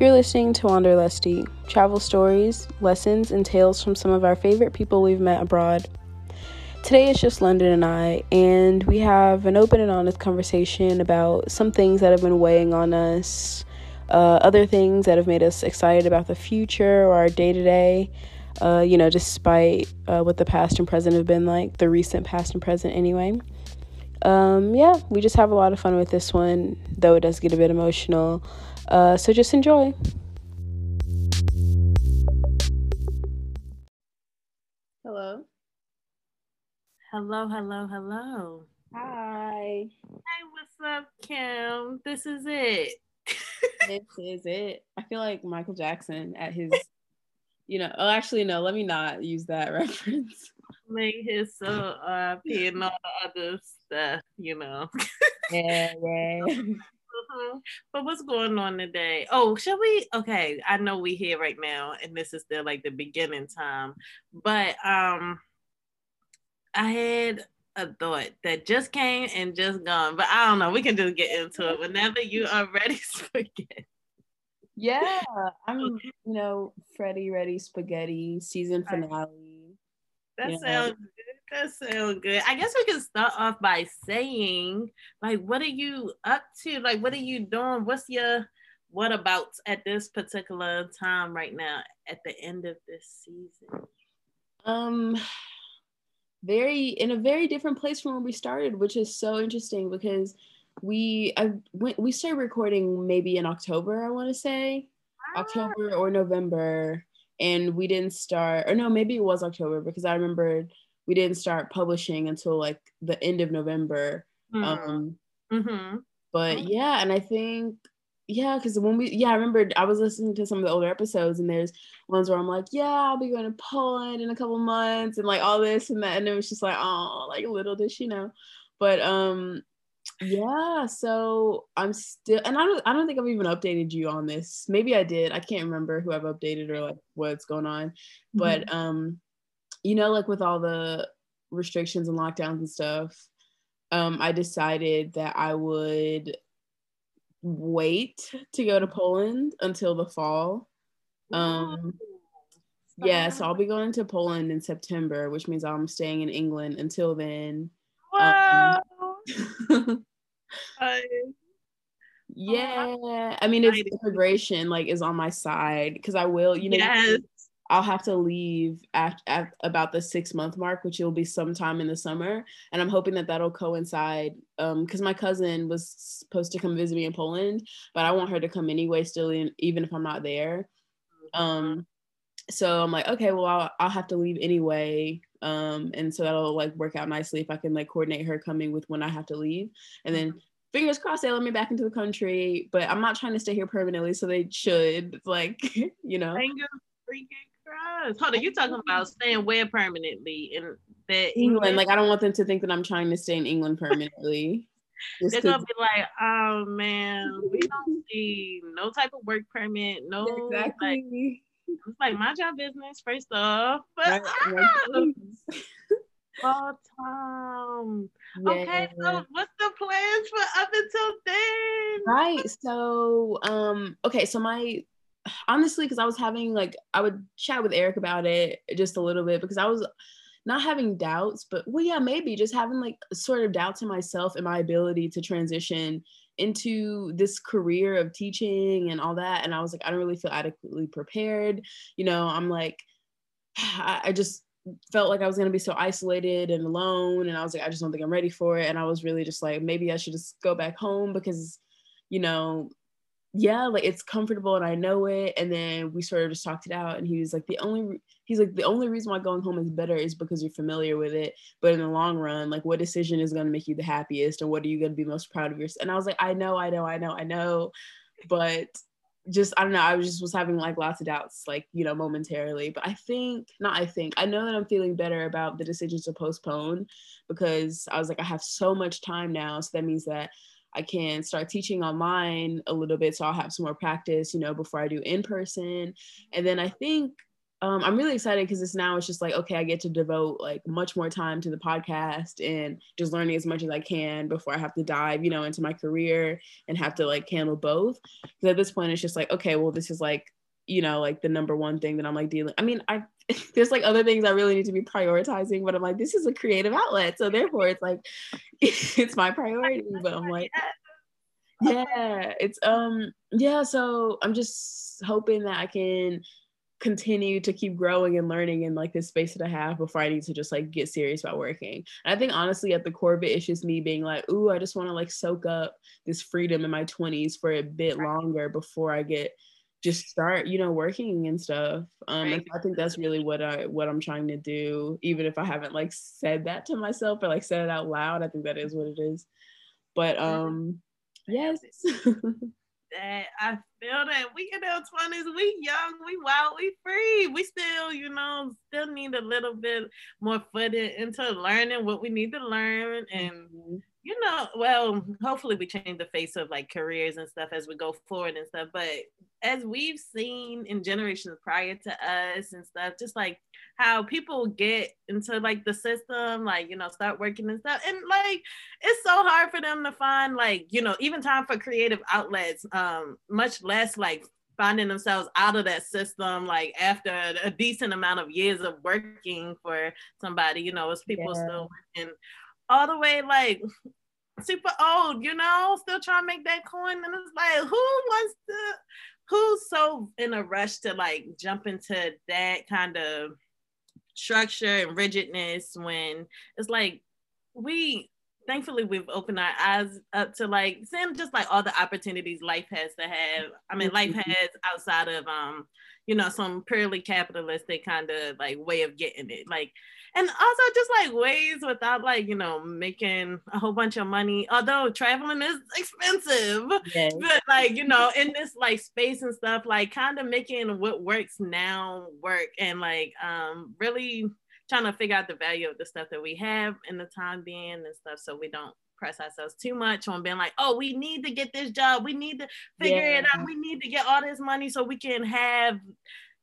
You're listening to Wanderlusty, travel stories, lessons, and tales from some of our favorite people we've met abroad. Today is just Lundon and I, and we have an open and honest conversation about some things that have been weighing on us, uh, other things that have made us excited about the future or our day to day, you know, despite uh, what the past and present have been like, the recent past and present anyway. Um, yeah, we just have a lot of fun with this one, though it does get a bit emotional. Uh, so just enjoy. Hello. Hello, hello, hello. Hi. Hey, what's up, Kim? This is it. this is it. I feel like Michael Jackson at his, you know, oh, actually, no, let me not use that reference. Make his so uh, and all the other stuff, you know. yeah, yeah. Mm-hmm. But what's going on today? Oh, shall we? Okay, I know we here right now, and this is still like the beginning time. But um, I had a thought that just came and just gone. But I don't know. We can just get into it whenever you are ready. Spaghetti. Yeah, I'm. You know, Freddie Ready Spaghetti season finale. That sounds that sounds good. I guess we can start off by saying, like, what are you up to? Like, what are you doing? What's your what about at this particular time right now at the end of this season? Um, very in a very different place from where we started, which is so interesting because we I went we started recording maybe in October, I want to say. Ah. October or November. And we didn't start, or no, maybe it was October because I remembered we didn't start publishing until like the end of November. Mm-hmm. Um, mm-hmm. But yeah, and I think yeah, because when we yeah, I remember I was listening to some of the older episodes, and there's ones where I'm like, yeah, I'll be going to Poland in a couple months, and like all this and that, and it was just like, oh, like little did she know. But um, yeah, so I'm still, and I don't, I don't think I've even updated you on this. Maybe I did. I can't remember who I've updated or like what's going on. Mm-hmm. But um, you know, like with all the restrictions and lockdowns and stuff, um, I decided that I would wait to go to Poland until the fall. Um, yeah, so I'll be going to Poland in September, which means I'm staying in England until then. Wow. Um, yeah, I mean, it's immigration like is on my side because I will, you know, yes. I'll have to leave at, at about the six month mark, which will be sometime in the summer. And I'm hoping that that'll coincide because um, my cousin was supposed to come visit me in Poland, but I want her to come anyway, still, in, even if I'm not there. Um, so I'm like, okay, well, I'll, I'll have to leave anyway. Um, and so that'll like work out nicely if I can like coordinate her coming with when I have to leave. And then mm-hmm. fingers crossed they let me back into the country, but I'm not trying to stay here permanently, so they should like, you know. Fingers freaking Hold on, you talking about staying where permanently in that England? Like I don't want them to think that I'm trying to stay in England permanently. They're gonna be like, oh man, we don't see no type of work permit, no exactly. Like, it's like mind your business first off. But right, right. oh, Tom. Yeah. Okay, so what's the plans for up until then? Right. So, um, okay, so my honestly, because I was having like I would chat with Eric about it just a little bit because I was not having doubts, but well, yeah, maybe just having like sort of doubts in myself and my ability to transition into this career of teaching and all that. And I was like, I don't really feel adequately prepared. You know, I'm like, I, I just felt like I was gonna be so isolated and alone. And I was like, I just don't think I'm ready for it. And I was really just like, maybe I should just go back home because, you know, yeah, like it's comfortable and I know it. And then we sort of just talked it out. And he was like, the only, he's like, the only reason why going home is better is because you're familiar with it. But in the long run, like what decision is going to make you the happiest and what are you going to be most proud of yourself? And I was like, I know, I know, I know, I know. But just, I don't know, I was just was having like lots of doubts, like, you know, momentarily. But I think, not I think, I know that I'm feeling better about the decision to postpone because I was like, I have so much time now. So that means that I can start teaching online a little bit so I'll have some more practice, you know, before I do in person. And then I think um, I'm really excited because it's now it's just like okay, I get to devote like much more time to the podcast and just learning as much as I can before I have to dive, you know, into my career and have to like handle both. Because at this point, it's just like okay, well, this is like you know like the number one thing that I'm like dealing. I mean, I there's like other things I really need to be prioritizing, but I'm like this is a creative outlet, so therefore it's like it's my priority. But I'm like yeah, it's um yeah. So I'm just hoping that I can continue to keep growing and learning in like this space that I have before I need to just like get serious about working. And I think honestly at the core of it, it's just me being like, ooh, I just want to like soak up this freedom in my 20s for a bit longer before I get just start, you know, working and stuff. Um and I think that's really what I what I'm trying to do, even if I haven't like said that to myself or like said it out loud. I think that is what it is. But um yes. that I feel that we in our twenties, we young, we wild, we free. We still, you know, still need a little bit more footing into learning what we need to learn and mm-hmm you know, well, hopefully we change the face of like careers and stuff as we go forward and stuff. But as we've seen in generations prior to us and stuff, just like how people get into like the system, like, you know, start working and stuff. And like, it's so hard for them to find like, you know, even time for creative outlets, um, much less like finding themselves out of that system like after a decent amount of years of working for somebody you know as people yeah. still working all the way like super old, you know, still trying to make that coin. And it's like, who wants to, who's so in a rush to like jump into that kind of structure and rigidness when it's like we thankfully we've opened our eyes up to like seeing just like all the opportunities life has to have. I mean, life mm-hmm. has outside of um, you know, some purely capitalistic kind of like way of getting it. Like and also just like ways without like you know making a whole bunch of money although traveling is expensive yes. but like you know in this like space and stuff like kind of making what works now work and like um really trying to figure out the value of the stuff that we have in the time being and stuff so we don't press ourselves too much on being like, oh, we need to get this job. We need to figure yeah. it out. We need to get all this money so we can have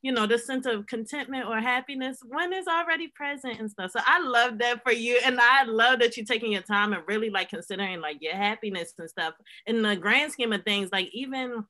you know, the sense of contentment or happiness when it's already present and stuff. So I love that for you. And I love that you're taking your time and really like considering like your happiness and stuff. In the grand scheme of things, like even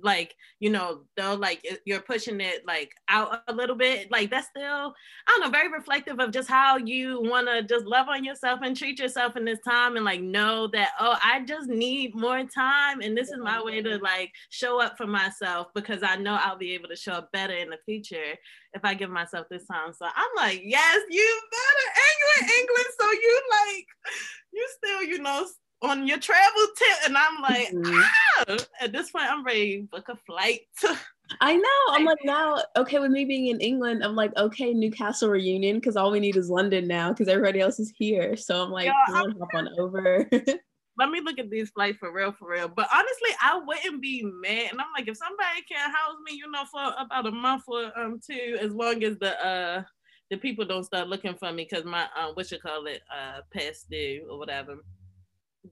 like you know though like you're pushing it like out a little bit like that's still i don't know very reflective of just how you want to just love on yourself and treat yourself in this time and like know that oh i just need more time and this is my way to like show up for myself because i know i'll be able to show up better in the future if i give myself this time. So i'm like yes you better england england so you like you still you know on your travel tip, and I'm like, mm-hmm. ah! At this point, I'm ready to book a flight. I know. I'm like now, okay, with me being in England, I'm like, okay, Newcastle reunion, because all we need is Lundon now, because everybody else is here. So I'm like, Yo, I'm hop on over. let me look at these flights for real, for real. But honestly, I wouldn't be mad. And I'm like, if somebody can house me, you know, for about a month or um two, as long as the uh the people don't start looking for me because my um what you call it uh past due or whatever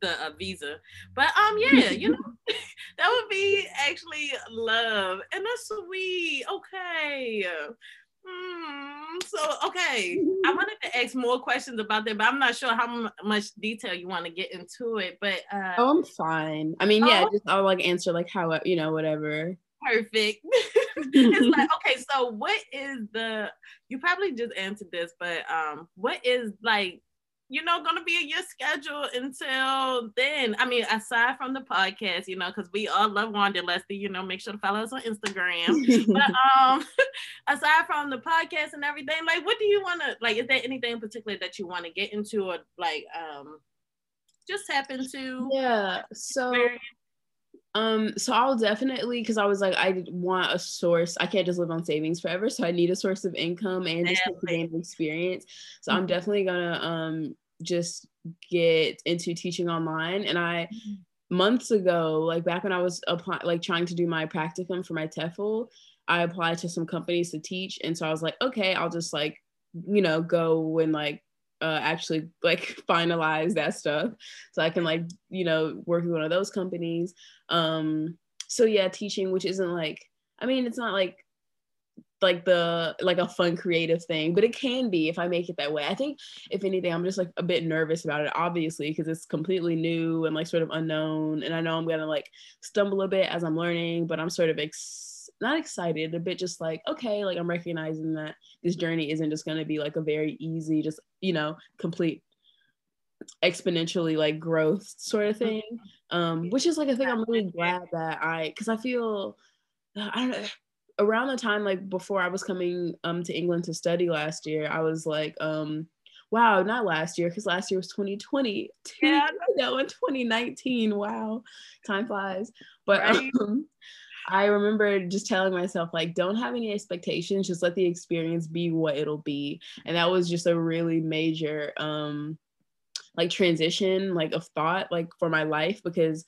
the uh, visa. But um, yeah, you know, that would be actually love, and that's sweet. Okay. Mm, so okay, I wanted to ask more questions about that, but I'm not sure how m- much detail you want to get into it. But uh, oh, I'm fine. I mean, yeah, oh, just I'll like answer like how you know whatever. Perfect. it's like okay, so what is the? You probably just answered this, but um, what is like you know, gonna be in your schedule until then. I mean, aside from the podcast, you know, because we all love Wanderlusty, you know, make sure to follow us on Instagram. but um, aside from the podcast and everything, like, what do you want to like? Is there anything in particular that you want to get into, or like, um, just happen to? Yeah. So. Experience? Um, so I'll definitely because I was like, I want a source. I can't just live on savings forever, so I need a source of income and just to gain experience. So mm-hmm. I'm definitely gonna um just get into teaching online. And I mm-hmm. months ago, like back when I was applying, like trying to do my practicum for my TEFL, I applied to some companies to teach. And so I was like, okay, I'll just like, you know, go and like uh, actually like finalize that stuff so I can like, you know, work with one of those companies. Um, so yeah, teaching, which isn't like, I mean, it's not like like the like a fun creative thing but it can be if i make it that way i think if anything i'm just like a bit nervous about it obviously because it's completely new and like sort of unknown and i know i'm gonna like stumble a bit as i'm learning but i'm sort of not excited a bit just like okay like i'm recognizing that this journey isn't just gonna be like a very easy just you know complete exponentially like growth sort of thing um which is like i think i'm really glad that i because i feel i don't know around the time like before I was coming um to England to study last year, I was like, um, wow, not last year, because last year was 2020. Yeah. No, in 2019. Wow. Time flies. But right. um, I remember just telling myself, like, don't have any expectations, just let the experience be what it'll be. And that was just a really major um like transition like of thought like for my life because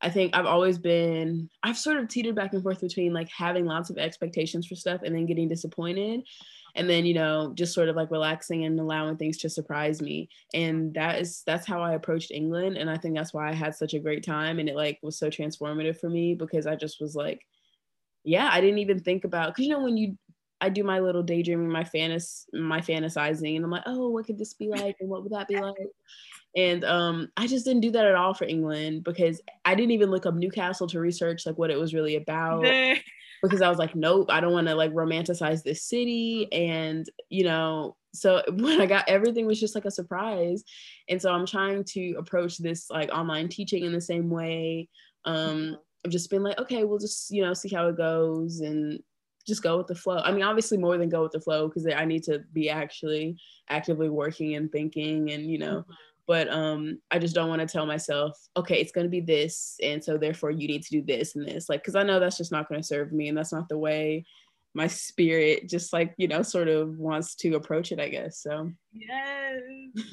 I think I've always been, I've sort of teetered back and forth between like having lots of expectations for stuff and then getting disappointed. And then, you know, just sort of like relaxing and allowing things to surprise me. And that is, that's how I approached England. And I think that's why I had such a great time. And it like was so transformative for me because I just was like, yeah, I didn't even think about, cause you know, when you, I do my little daydreaming, my fantas, my fantasizing, and I'm like, oh, what could this be like, and what would that be like? And um, I just didn't do that at all for England because I didn't even look up Newcastle to research like what it was really about. Because I was like, nope, I don't want to like romanticize this city. And, you know, so when I got everything was just like a surprise. And so I'm trying to approach this like online teaching in the same way. Um, mm-hmm. I've just been like, okay, we'll just, you know, see how it goes and just go with the flow. I mean, obviously more than go with the flow because I need to be actually actively working and thinking and, you know, mm-hmm but um i just don't want to tell myself okay it's going to be this and so therefore you need to do this and this like because i know that's just not going to serve me and that's not the way my spirit just like you know sort of wants to approach it i guess so yes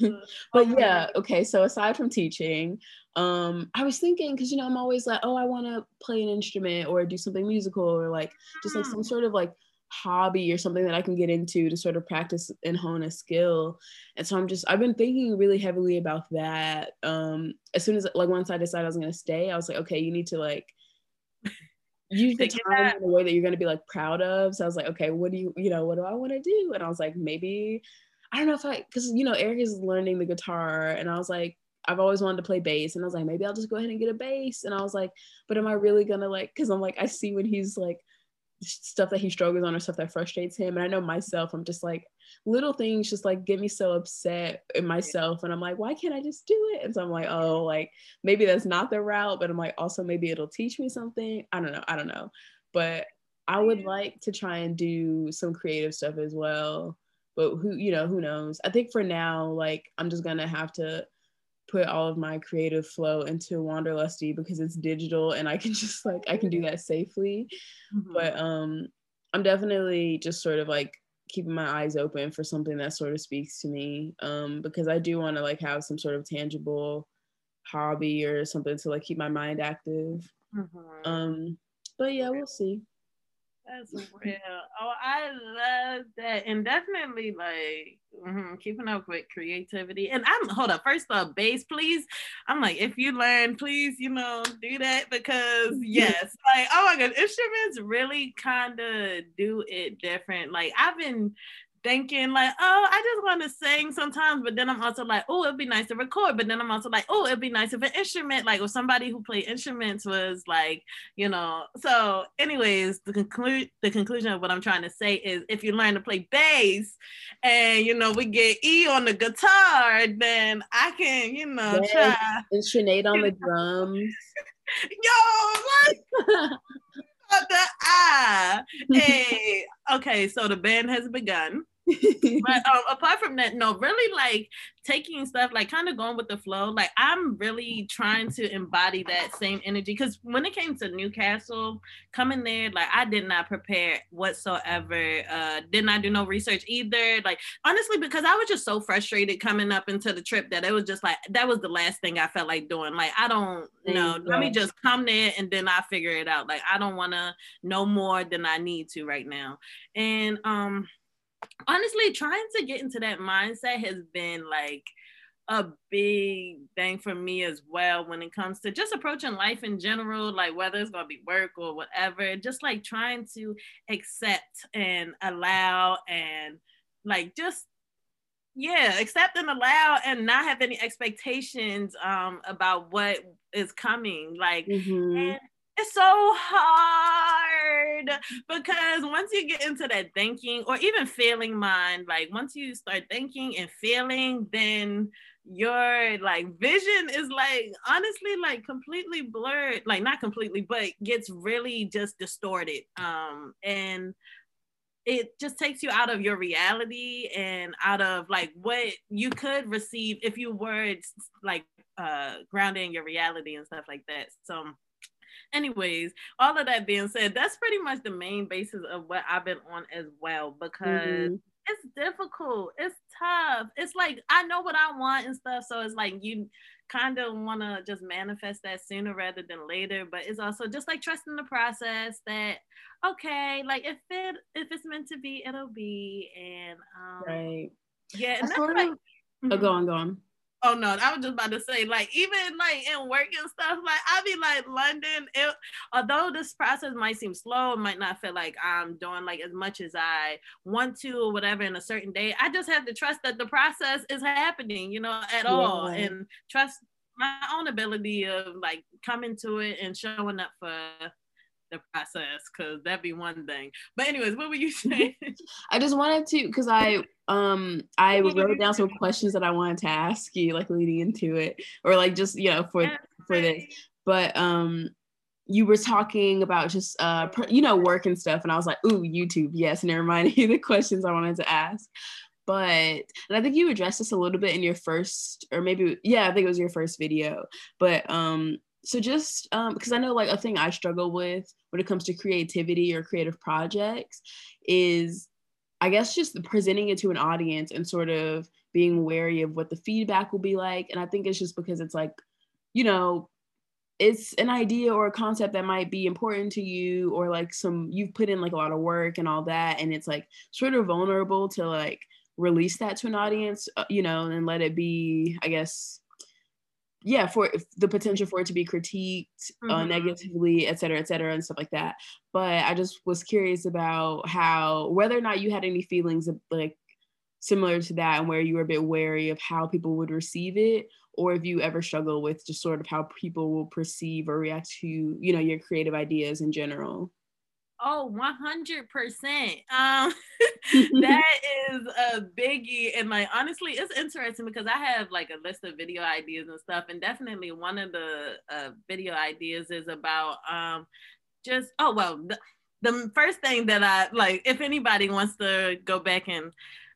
but oh yeah okay so aside from teaching um i was thinking because you know i'm always like oh i want to play an instrument or do something musical or like just like some mm. sort of like hobby or something that I can get into to sort of practice and hone a skill. And so I'm just I've been thinking really heavily about that. Um as soon as like once I decided I was gonna stay, I was like, okay, you need to like use the time in a way that you're gonna be like proud of. So I was like, okay, what do you you know, what do I want to do? And I was like, maybe I don't know if I because you know Eric is learning the guitar and I was like I've always wanted to play bass and I was like maybe I'll just go ahead and get a bass and I was like but am I really gonna like because I'm like I see when he's like stuff that he struggles on or stuff that frustrates him. And I know myself, I'm just like little things just like get me so upset in myself. And I'm like, why can't I just do it? And so I'm like, oh, like maybe that's not the route, but I'm like, also maybe it'll teach me something. I don't know. I don't know. But I would like to try and do some creative stuff as well. But who, you know, who knows? I think for now, like I'm just gonna have to put all of my creative flow into Wanderlusty because it's digital and I can just like I can do that safely. Mm-hmm. But um I'm definitely just sort of like keeping my eyes open for something that sort of speaks to me um because I do want to like have some sort of tangible hobby or something to like keep my mind active. Mm-hmm. Um but yeah, we'll see. That's real. Oh, I love that, and definitely like mm-hmm, keeping up with creativity. And I'm hold up. First off, bass, please. I'm like, if you learn, please, you know, do that because yes, like oh my god, instruments really kind of do it different. Like I've been thinking like, oh, I just want to sing sometimes, but then I'm also like, oh, it'd be nice to record. But then I'm also like, oh, it'd be nice if an instrument, like or somebody who played instruments was like, you know. So, anyways, the conclude the conclusion of what I'm trying to say is if you learn to play bass and you know we get E on the guitar, then I can, you know, yes, try and Sinead on the drums. Yo, what? the ah. Hey, okay, so the band has begun but um, apart from that, no, really like taking stuff like kind of going with the flow. Like I'm really trying to embody that same energy because when it came to Newcastle, coming there, like I did not prepare whatsoever. Uh, did not do no research either. Like honestly, because I was just so frustrated coming up into the trip that it was just like that was the last thing I felt like doing. Like I don't know. Let me just come there and then I figure it out. Like I don't want to know more than I need to right now. And um honestly trying to get into that mindset has been like a big thing for me as well when it comes to just approaching life in general, like whether it's gonna be work or whatever, just like trying to accept and allow and like just yeah, accept and allow and not have any expectations um about what is coming. Like mm-hmm. and it's so hard because once you get into that thinking or even feeling mind, like once you start thinking and feeling, then your like vision is like honestly like completely blurred like not completely but gets really just distorted um and it just takes you out of your reality and out of like what you could receive if you were like uh grounding your reality and stuff like that. So anyways all of that being said that's pretty much the main basis of what i've been on as well because mm-hmm. it's difficult it's tough it's like i know what i want and stuff so it's like you kind of want to just manifest that sooner rather than later but it's also just like trusting the process that okay like if it if it's meant to be it'll be and um right. yeah and that's like, of, oh go on go on Oh no, I was just about to say, like, even like in work and stuff, like I be like Lundon, it, although this process might seem slow, it might not feel like I'm doing like as much as I want to or whatever in a certain day. I just have to trust that the process is happening, you know, at yeah. all and trust my own ability of like coming to it and showing up for the process because that'd be one thing. But anyways, what were you saying? I just wanted to because I um I wrote down some questions that I wanted to ask you like leading into it or like just you know for for this. But um you were talking about just uh you know work and stuff and I was like, ooh, YouTube, yes, and it reminded me the questions I wanted to ask. But and I think you addressed this a little bit in your first or maybe yeah, I think it was your first video. But um so just um because i know like a thing i struggle with when it comes to creativity or creative projects is i guess just presenting it to an audience and sort of being wary of what the feedback will be like. And i think it's just because it's like you know it's an idea or a concept that might be important to you or like some you've put in like a lot of work and all that. And it's like sort of vulnerable to like release that to an audience uh, you know and let it be i guess yeah for the potential for it to be critiqued uh, mm-hmm. uh, negatively et cetera et cetera and stuff like that but i just was curious about how whether or not you had any feelings of like similar to that and where you were a bit wary of how people would receive it or if you ever struggle with just sort of how people will perceive or react to you know your creative ideas in general Oh, 100%. Um, that is a biggie. And like, honestly, it's interesting because I have like a list of video ideas and stuff. And definitely one of the uh, video ideas is about um, just, oh, well, the, the first thing that I like, if anybody wants to go back and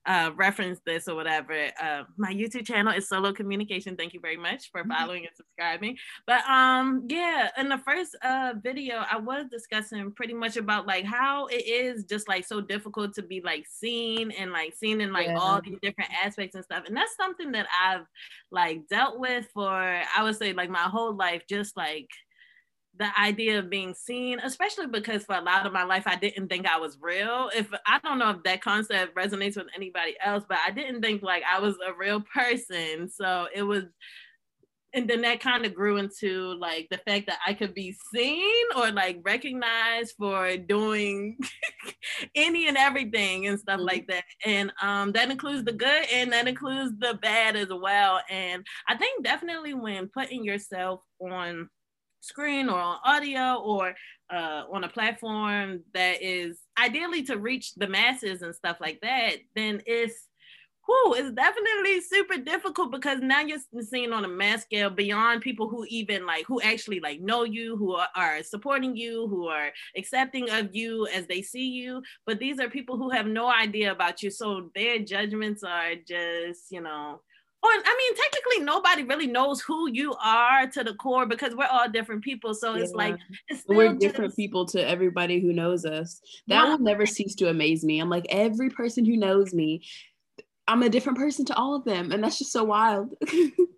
uh, reference this or whatever, uh, my YouTube channel is Solo Communication. Thank you very much for mm-hmm. following and subscribing. But um, yeah, in the first uh, video, I was discussing pretty much about like how it is just like so difficult to be like seen and like seen in like yeah. all these different aspects and stuff. And that's something that I've like dealt with for I would say like my whole life, just like the idea of being seen, especially because for a lot of my life, I didn't think I was real. If I don't know if that concept resonates with anybody else, but I didn't think like I was a real person. So it was, and then that kind of grew into like the fact that I could be seen or like recognized for doing any and everything and stuff mm-hmm. like that. And um, that includes the good and that includes the bad as well. And I think definitely when putting yourself on screen or on audio or uh, on a platform that is ideally to reach the masses and stuff like that, then it's whoo, it's definitely super difficult because now you're seeing on a mass scale beyond people who even like who actually like know you, who are, are supporting you, who are accepting of you as they see you. But these are people who have no idea about you. So their judgments are just, you know, or I mean, technically, nobody really knows who you are to the core because we're all different people. So yeah. it's like it's we're just... different people to everybody who knows us. That will never cease to amaze me. I'm like every person who knows me, I'm a different person to all of them, and that's just so wild.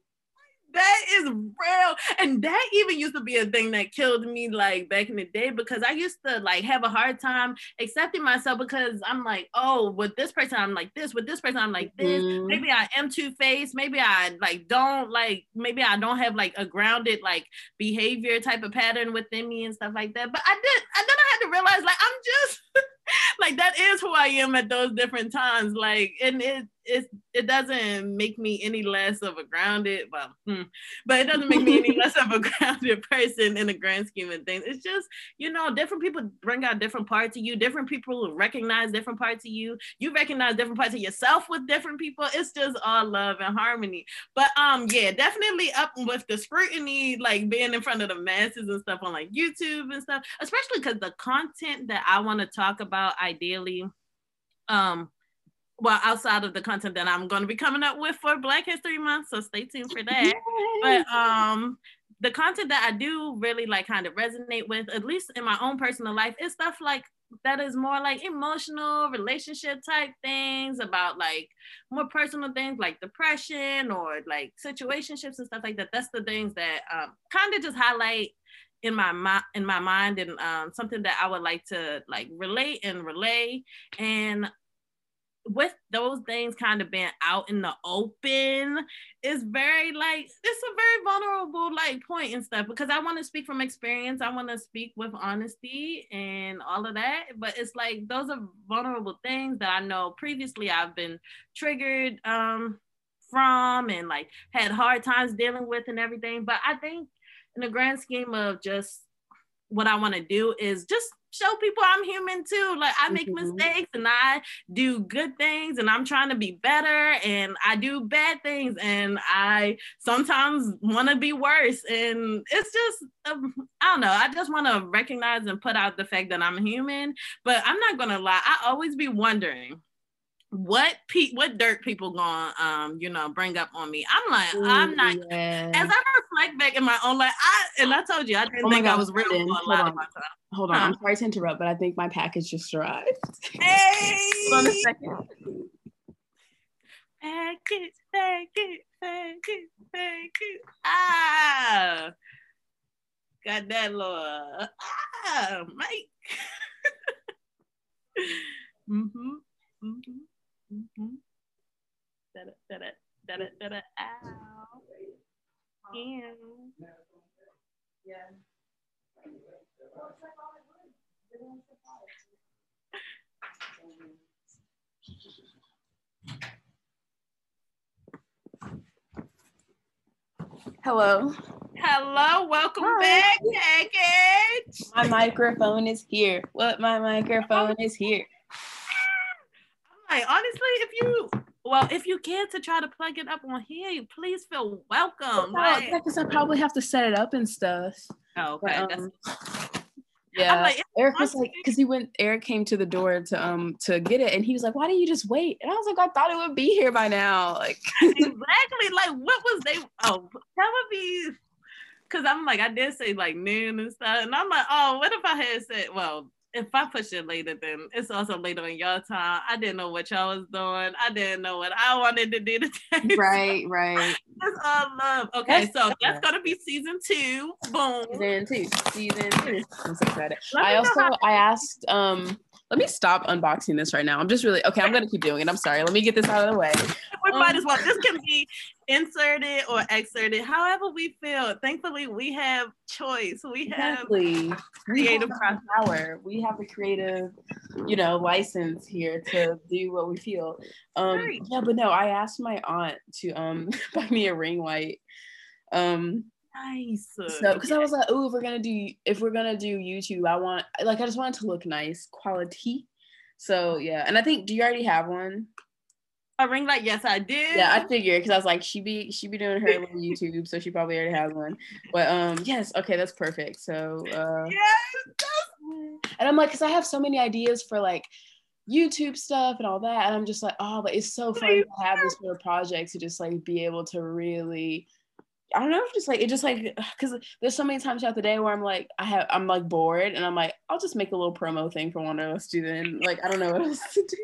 that is real. And that even used to be a thing that killed me like back in the day because I used to like have a hard time accepting myself because I'm like, oh, with this person, I'm like this, with this person, I'm like this. Mm-hmm. Maybe I am two-faced, maybe I like don't like, maybe I don't have like a grounded like behavior type of pattern within me and stuff like that. But I did, and then I had to realize like I'm just like that is who I am at those different times. Like, and it it it doesn't make me any less of a grounded, well, hmm, but it doesn't make me any less of a grounded person in the grand scheme of things. It's just, you know, different people bring out different parts of you. Different people recognize different parts of you. You recognize different parts of yourself with different people. It's just all love and harmony. But um, yeah, definitely up with the scrutiny, like being in front of the masses and stuff on like YouTube and stuff, especially because the content that I want to talk about ideally um well outside of the content that i'm going to be coming up with for black history month so stay tuned for that. But um the content that i do really like kind of resonate with at least in my own personal life is stuff like that is more like emotional relationship type things about like more personal things like depression or like situationships and stuff like that. That's the things that um, kind of just highlight in my mind in my mind and um, something that I would like to like relate and relay. And with those things kind of being out in the open is very like it's a very vulnerable like point and stuff because I want to speak from experience. I want to speak with honesty and all of that. But it's like those are vulnerable things that I know previously I've been triggered um from and like had hard times dealing with and everything. But I think in the grand scheme of just what I want to do is just show people I'm human too. Like I make mm-hmm. mistakes and I do good things and I'm trying to be better and I do bad things and I sometimes want to be worse. And it's just, um, I don't know. I just want to recognize and put out the fact that I'm human. But I'm not going to lie. I always be wondering what pe- what dirt people gonna um you know bring up on me? I'm like Ooh, i'm not yeah. as i reflect back in my own life i and i told you i didn't oh think God, i was real for a lot of my time. hold on. Huh? i'm sorry to interrupt but i think my package just arrived hey! Hold on a second. Package package package package ah! Got that lord ah mike. Mm-hmm mm-hmm Mm-hmm. Da da da da da da da. Ow. Ew. Yeah. Hello. Hello, welcome Hi. back, package. My microphone is here. What my microphone is here honestly, if you well, if you care to try to plug it up on here, please feel welcome. Right? Because I probably have to set it up and stuff. Oh, okay. But, um, yeah, like, Eric was like, because he went. Eric came to the door to um to get it, and he was like, "Why didn't you just wait?" And I was like, "I thought it would be here by now." Like exactly. Like what was they? Oh, that would be. Cause I'm like, I did say like noon and stuff, and I'm like, oh, what if I had said, well, if I push it later, then it's also later in your time. I didn't know what y'all was doing. I didn't know what I wanted to do today. Right, right. It's all love. Okay, that's, so that's gonna be season two. Boom. Season two. Season two. I'm so excited. I also I asked um let me stop unboxing this right now. I'm just really okay. I'm gonna keep doing it. I'm sorry. Let me get this out of the way. We um, might as well. This can be inserted or excerpted, however we feel. Thankfully, we have choice. We have exactly. creative we have power. We have a creative, you know, license here to do what we feel. Um, right. Yeah, but no, I asked my aunt to um buy me a ring light. Um, nice. So because I was like, oh, if we're gonna do if we're gonna do YouTube, I want like I just want it to look nice, quality. So yeah, and I think do you already have one? A ring light? Yes, I did. Yeah, I figured because I was like, she be she be doing her little YouTube, so she probably already has one. But um, yes, okay, that's perfect. So uh, yes, and I'm like, because I have so many ideas for like YouTube stuff and all that, and I'm just like, oh, but it's so fun to have this sort of project to just like be able to really I don't know, just like it just like because there's so many times throughout the day where I'm like I have I'm like bored and I'm like I'll just make a little promo thing for Wanderlust student. Like I don't know what else to do.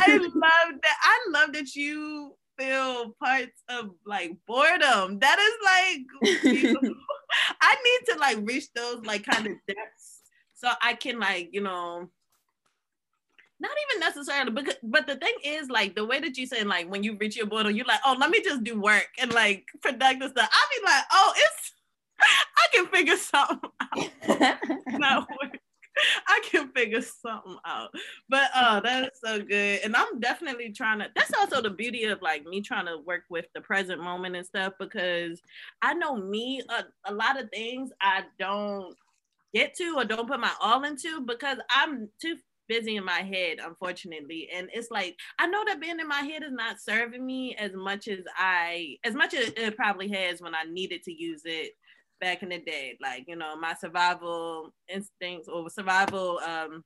I love that. I love that you feel parts of like boredom. That is like I need to like reach those like kind of depths so I can like, you know, not even necessarily because but the thing is like the way that you say like when you reach your boredom, you're like, oh, let me just do work and like productive stuff. I'll be like, oh, it's I can figure something out. not work. I can figure something out. But uh that is so good. And I'm definitely trying to that's also the beauty of like me trying to work with the present moment and stuff because I know me a, a lot of things I don't get to or don't put my all into because I'm too busy in my head, unfortunately. And it's like I know that being in my head is not serving me as much as I as much as it probably has when I needed to use it back in the day. Like, you know, my survival instincts or survival um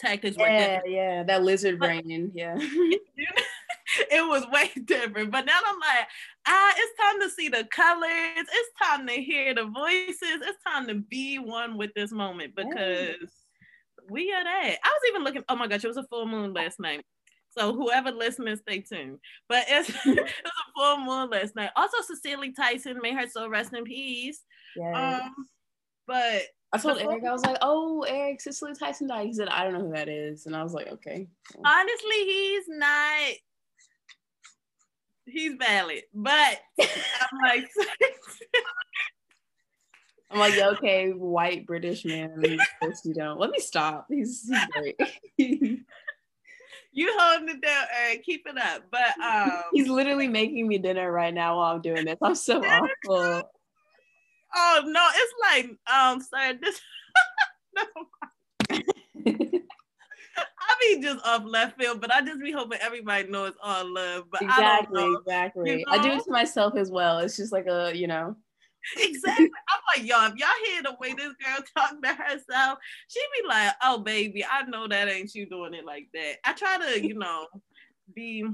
tactics yeah, were different. Yeah, that lizard brain. Yeah. it was way different. But now I'm like, ah, it's time to see the colors. It's time to hear the voices. It's time to be one with this moment because yeah. we are that. I was even looking, oh my gosh, it was a full moon last night. So whoever listening, stay tuned. But it's, it's a full moon last night. Also, Cicely Tyson, may her soul rest in peace. Yes. Um, but I told Eric, I was like, oh, Eric, Cicely Tyson died. He said, I don't know who that is. And I was like, okay. Honestly, he's not, he's valid. But I'm like, I'm like, okay, white British man. you don't. Let me stop. He's, he's great you holding it down, Eric. Keep it up. But um he's literally making me dinner right now while I'm doing this. I'm so awful. Oh no, it's like um sorry, this no. I be just off left field, but I just be hoping everybody knows all love. But exactly, exactly. You know? I do it to myself as well. It's just like a, you know, exactly. I'm like, y'all, if y'all hear the way this girl talk to herself, she be like, oh, baby, I know that ain't you doing it like that. I try to, you know, be,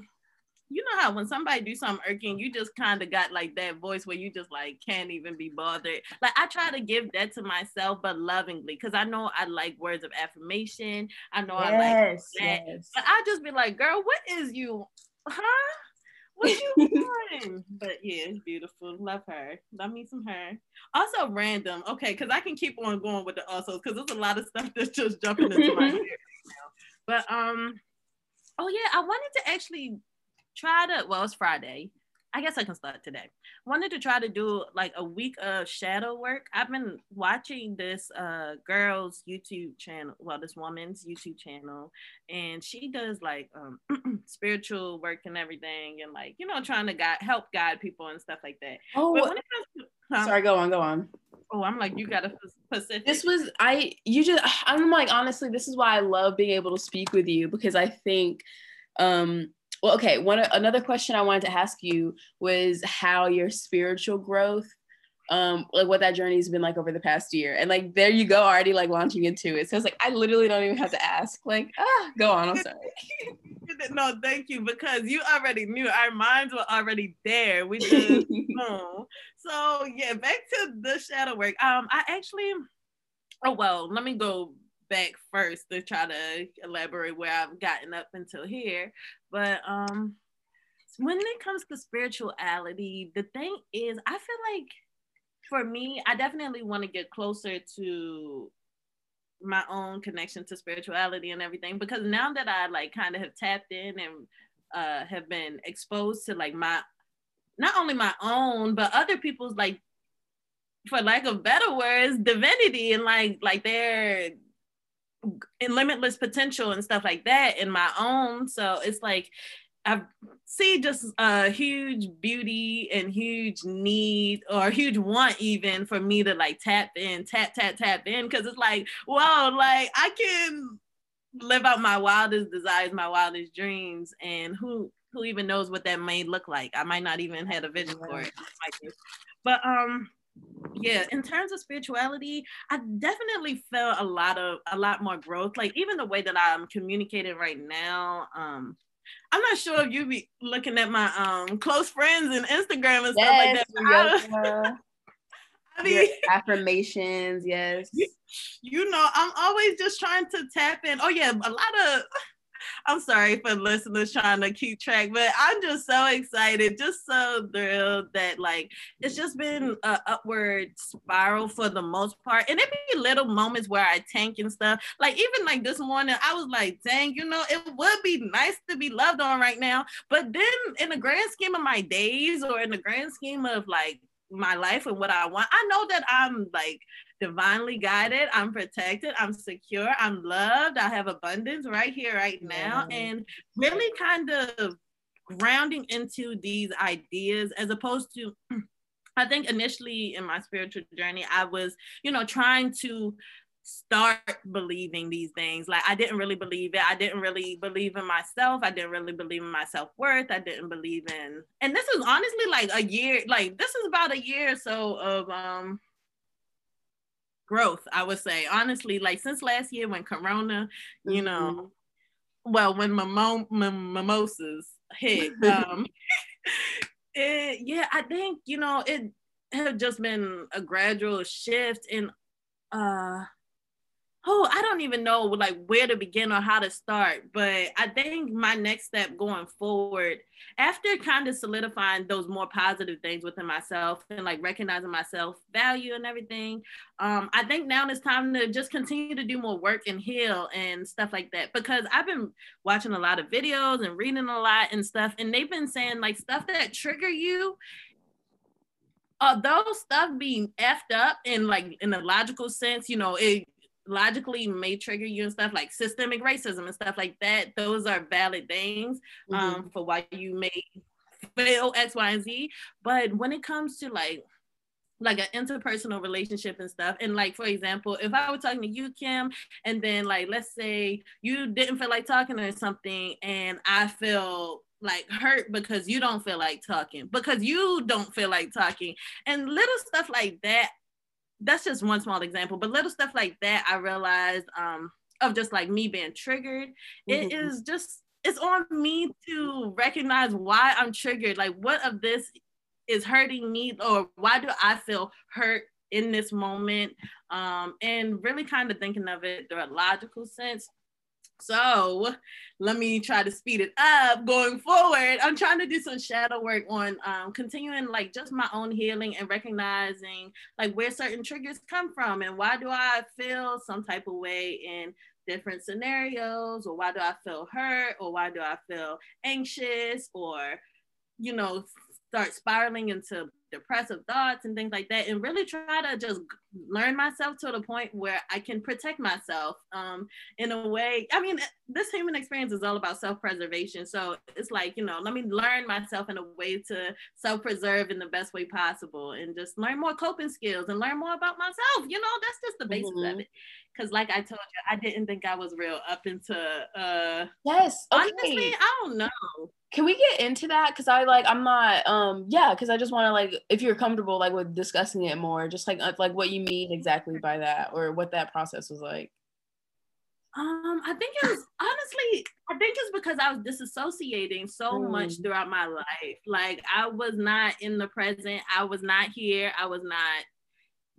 you know how when somebody do something irking, you just kind of got like that voice where you just like can't even be bothered. Like I try to give that to myself, but lovingly, because I know I like words of affirmation. I know yes, I like that. Yes. But I just be like, girl, what is you? Huh? What you doing? but yeah, it's beautiful. Love her. Love me some her. Also random. Okay, because I can keep on going with the also because there's a lot of stuff that's just jumping into my head now. But um, oh yeah, I wanted to actually try to. Well, it's Friday. I guess I can start today. Wanted to try to do like a week of shadow work. I've been watching this uh girl's YouTube channel, well, this woman's YouTube channel, and she does like um spiritual work and everything, and like you know trying to guide help guide people and stuff like that. Oh, to, huh? sorry, go on, go on. Oh, I'm like you got a specific. This was I. You just I'm like honestly, this is why I love being able to speak with you because I think um well okay one another question i wanted to ask you was how your spiritual growth um like what that journey has been like over the past year. And like there you go already like launching into it. So it's like i literally don't even have to ask. Like ah go on i'm sorry. No thank you because you already knew. Our minds were already there. We just know so yeah back to the shadow work. Um i actually oh well let me go back first to try to elaborate where I've gotten up until here. But um when it comes to spirituality, the thing is I feel like for me, I definitely want to get closer to my own connection to spirituality and everything because now that I like kind of have tapped in and uh have been exposed to like my not only my own but other people's like for lack of better words divinity and like like their in limitless potential and stuff like that in my own. So it's like I see just a huge beauty and huge need or huge want even for me to like tap in, tap, tap, tap in. Cause it's like, whoa, like I can live out my wildest desires, my wildest dreams. And who who even knows what that may look like? I might not even have a vision for it. But um yeah in terms of spirituality i definitely felt a lot of a lot more growth like even the way that i'm communicating right now um i'm not sure if you be looking at my um close friends and instagram and yes, stuff like that I, mean affirmations yes. You, you know i'm always just trying to tap in. Oh yeah a lot of I'm sorry for listeners trying to keep track, but I'm just so excited, just so thrilled that like it's just been a upward spiral for the most part. And it be little moments where I tank and stuff. Like even like this morning, I was like, dang, you know, it would be nice to be loved on right now. But then in the grand scheme of my days or in the grand scheme of like my life and what I want, I know that I'm like divinely guided, I'm protected, I'm secure, I'm loved, I have abundance right here, right now. Yeah. And really kind of grounding into these ideas as opposed to I think initially in my spiritual journey, I was, you know, trying to start believing these things. Like I didn't really believe it. I didn't really believe in myself. I didn't really believe in my self-worth. I didn't believe in and this is honestly like a year, like this is about a year or so of um growth, I would say. Honestly, like since last year when Corona, you mm-hmm. know, well, when mimo- mimosas hit, um, it, yeah, I think, you know, it had just been a gradual shift in uh oh, I don't even know like where to begin or how to start. But I think my next step going forward, after kind of solidifying those more positive things within myself and like recognizing myself value and everything, um, I think now it's time to just continue to do more work and heal and stuff like that. Because I've been watching a lot of videos and reading a lot and stuff, and they've been saying like stuff that trigger you although stuff being effed up in like in a logical sense, you know, it logically may trigger you and stuff like systemic racism and stuff like that those are valid things um, mm-hmm. for why you may fail x y and z but when it comes to like like an interpersonal relationship and stuff. And like for example, if I were talking to you, Cem, and then like let's say you didn't feel like talking or something, and I feel like hurt because you don't feel like talking, because you don't feel like talking, and little stuff like that that's just one small example, but little stuff like that, I realized um, of just like me being triggered. Mm-hmm. It is just it's on me to recognize why I'm triggered. Like, what of this is hurting me, or why do I feel hurt in this moment? Um, and really kind of thinking of it through a logical sense so let me try to speed it up going forward. I'm trying to do some shadow work on um, continuing like just my own healing and recognizing like where certain triggers come from and why do I feel some type of way in different scenarios or why do I feel hurt or why do I feel anxious or you know start spiraling into depressive thoughts and things like that and really try to just learn myself to the point where I can protect myself um, in a way. I mean, this human experience is all about self-preservation. So it's like, you know, let me learn myself in a way to self-preserve in the best way possible and just learn more coping skills and learn more about myself. You know, that's just the basics mm-hmm. of it. Cause like I told you, I didn't think I was real up into uh Yes. Okay. Honestly, I don't know. Can we get into that? Cause I like I'm not um yeah, cause I just want to like if you're comfortable like with discussing it more, just like like what you mean exactly by that or what that process was like. Um, I think it was honestly, I think it's because I was disassociating so mm. much throughout my life. Like I was not in the present, I was not here, I was not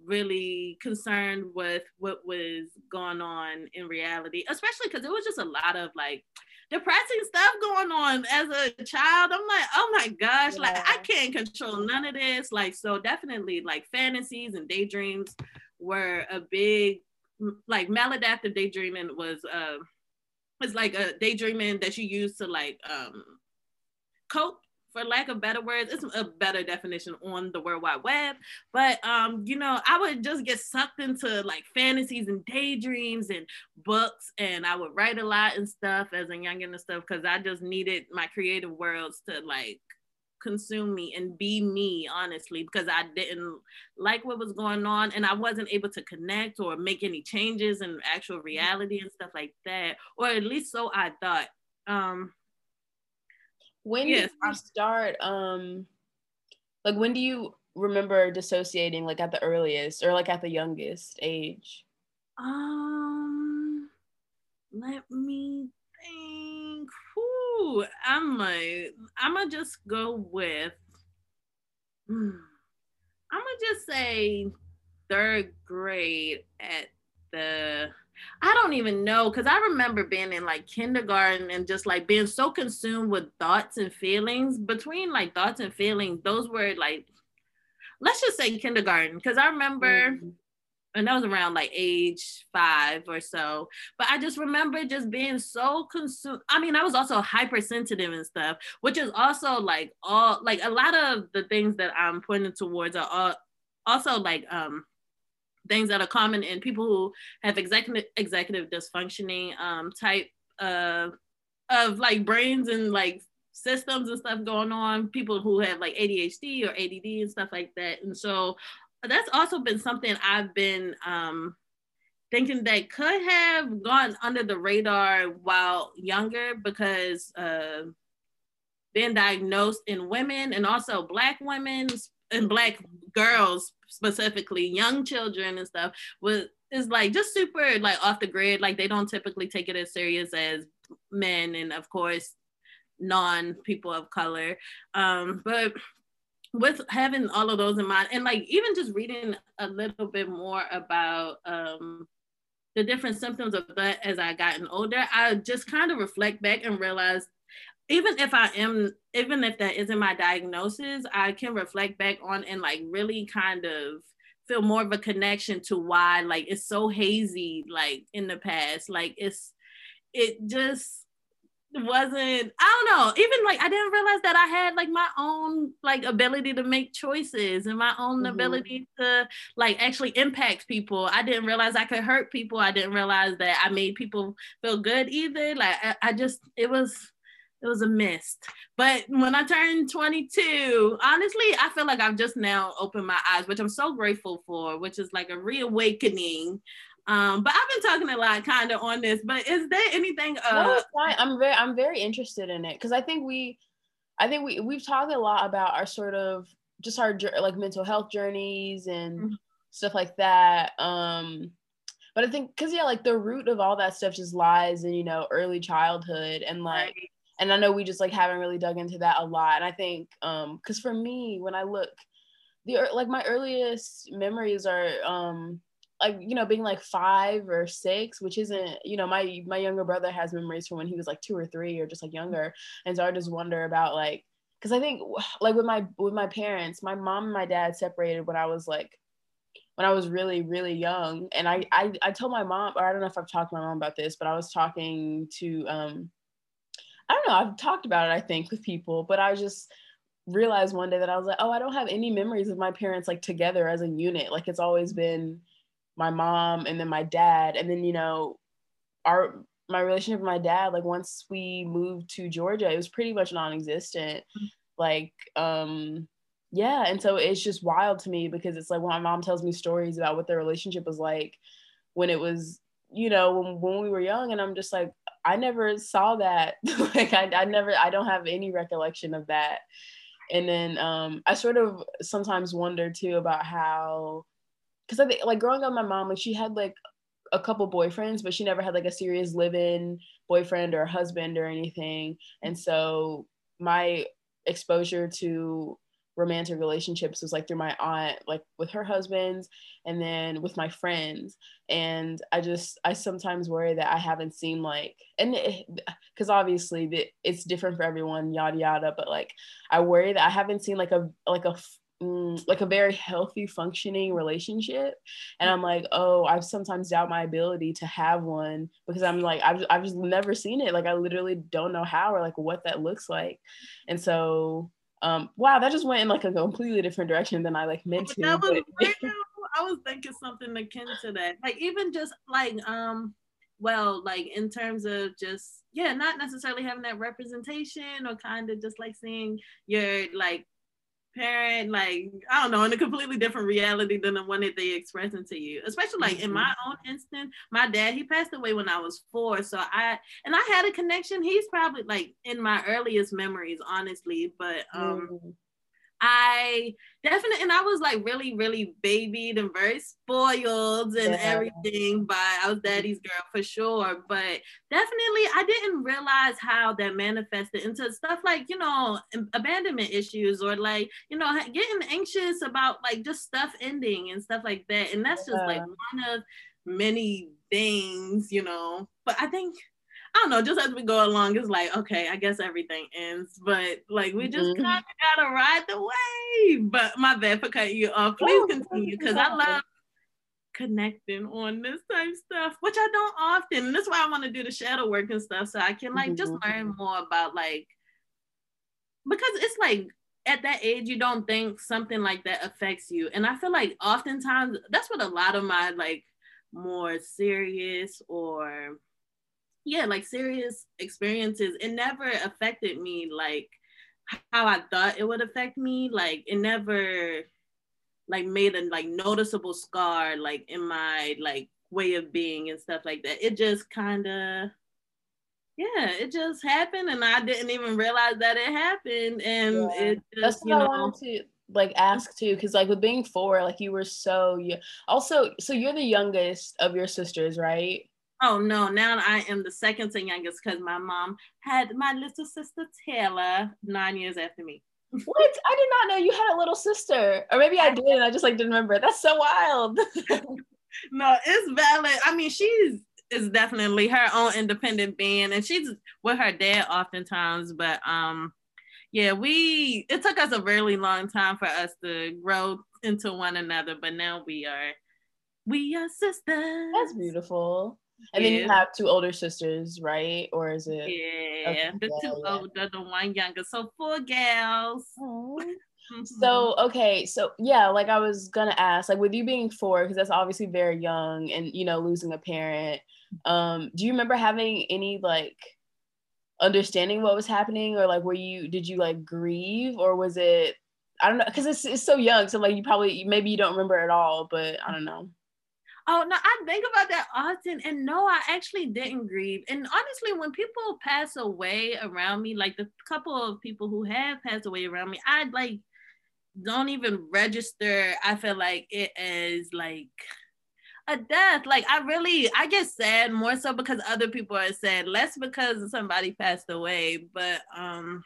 really concerned with what was going on in reality, especially because it was just a lot of like depressing stuff going on as a child. I'm like, oh my gosh, yeah. like I can't control none of this. Like, so definitely like fantasies and daydreams were a big like maladaptive daydreaming was uh was like a daydreaming that you use to like um cope for lack of better words, it's a better definition on the World Wide Web. But um, you know, I would just get sucked into like fantasies and daydreams and books, and I would write a lot and stuff as a youngin and stuff because I just needed my creative worlds to like consume me and be me honestly because i didn't like what was going on and i wasn't able to connect or make any changes in actual reality and stuff like that or at least so i thought um when yes. did you start um like when do you remember dissociating like at the earliest or like at the youngest age? Um let me think. Whew, I'm like I'm gonna just go with hmm, I'm gonna just say third grade at the I don't even know because I remember being in like kindergarten and just like being so consumed with thoughts and feelings. Between like thoughts and feelings, those were like, let's just say kindergarten because I remember. Mm-hmm. And that was around like age five or so. But I just remember just being so consumed. I mean, I was also hypersensitive and stuff, which is also like all like a lot of the things that I'm pointing towards are all, also like um things that are common in people who have executive executive dysfunctioning um, type of of like brains and like systems and stuff going on. People who have like ADHD or ADD and stuff like that. And so that's also been something I've been um, thinking that could have gone under the radar while younger because uh, being diagnosed in women and also black women and black girls specifically young children and stuff was is like just super like off the grid like they don't typically take it as serious as men and of course non people of color. Um but with having all of those in mind and like even just reading a little bit more about um the different symptoms of that as I gotten older, I just kind of reflect back and realize even if I am, even if that isn't my diagnosis, I can reflect back on and like really kind of feel more of a connection to why like it's so hazy like in the past. Like it's it just wasn't I don't know, even like I didn't realize that I had like my own like ability to make choices and my own mm-hmm. ability to like actually impact people. I didn't realize I could hurt people. I didn't realize that I made people feel good either. Like I, I just it was it was a mist. But when I turned 22, honestly, I feel like I've just now opened my eyes, which I'm so grateful for, which is like a reawakening. Um, but I've been talking a lot kind of on this, but is there anything uh no, it's fine. I'm very I'm very interested in it because I think we I think we we've talked a lot about our sort of just our like mental health journeys and mm-hmm. stuff like that. Um but I think because yeah, like the root of all that stuff just lies in, you know, early childhood and like right and I know we just like haven't really dug into that a lot. And I think um because for me, when I look, the like my earliest memories are um like you know being like five or six which isn't you know my my younger brother has memories from when he was like two or three or just like younger and so i just wonder about like because i think like with my with my parents my mom and my dad separated when i was like when i was really really young and i i, I told my mom or i don't know if i've talked to my mom about this but i was talking to um I don't know, I've talked about it, I think, with people, but I just realized one day that I was like, oh, I don't have any memories of my parents like together as a unit. Like it's always been my mom and then my dad. And then, you know, our my relationship with my dad, like once we moved to Georgia, it was pretty much non-existent. Mm-hmm. Like, um, yeah. And so it's just wild to me because it's like when my mom tells me stories about what their relationship was like when it was, you know, when, when we were young, and I'm just like, I never saw that. like I, I never, I don't have any recollection of that. And then um, I sort of sometimes wonder too about how, because I think like growing up, my mom like she had like a couple boyfriends, but she never had like a serious live-in boyfriend or husband or anything. And so my exposure to romantic relationships was like through my aunt like with her husbands and then with my friends. And i just i sometimes worry that i haven't seen like and because obviously the, it's different for everyone yada yada but like i worry that i haven't seen like a like a mm, like a very healthy functioning relationship. And i'm like oh i sometimes doubt my ability to have one because i'm like I've, I've just never seen it. Like i literally don't know how or like what that looks like. And so um, wow, that just went in like a completely different direction than I like meant to. That was I was thinking something akin to that. Like even just like um well, like in terms of just yeah, not necessarily having that representation or kind of just like seeing your like parent, like I don't know, in a completely different reality than the one that they expressing to you. Especially like in my mm-hmm. own instance, my dad he passed away when I was four, so I and I had a connection. He's probably like in my earliest memories, honestly, but um. Mm I definitely, and I was like really, really babied and very spoiled and yeah. everything. But I was daddy's girl for sure. But definitely, I didn't realize how that manifested into stuff like you know abandonment issues or like you know getting anxious about like just stuff ending and stuff like that. And that's just like one of many things, you know. But I think I don't know, just as we go along, it's like, okay, I guess everything ends, but like we just mm-hmm. kind of gotta ride the wave. But my bad for cutting you off. Please continue because I love connecting on this type stuff, which I don't often. And that's why I want to do the shadow work and stuff so I can like mm-hmm. just learn more about like because it's like at that age you don't think something like that affects you. And I feel like oftentimes that's what a lot of my like more serious or yeah, like serious experiences, it never affected me like how I thought it would affect me. Like it never like made a like noticeable scar like in my like way of being and stuff like that. It just kind of yeah, it just happened and I didn't even realize that it happened and yeah. it just, That's what you know, I wanted to like ask too because like with being four like you were so you also so you're the youngest of your sisters right oh no now i am the second to youngest because my mom had my little sister taylor nine years after me what? I did not know you had a little sister. Or maybe I did and I just like didn't remember. That's so wild. no, it's valid. I mean, she's is definitely her own independent being and she's with her dad oftentimes, but um yeah, we it took us a really long time for us to grow into one another, but now we are we are sisters. That's beautiful. And yeah. then you have two older sisters, right? Or is it? Yeah, okay, the two yeah. older, the one younger. So four gals. So okay, so yeah, like I was gonna ask, like with you being four, because that's obviously very young, and you know losing a parent. Um, do you remember having any like understanding what was happening, or like were you did you like grieve, or was it? I don't know, because it's it's so young, so like you probably maybe you don't remember at all, but I don't know. Oh no, I think about that often, and no, I actually didn't grieve. And honestly, when people pass away around me, like the couple of people who have passed away around me, I like don't even register. I feel like it is like a death. Like I really, I get sad more so because other people are sad, less because somebody passed away. But um,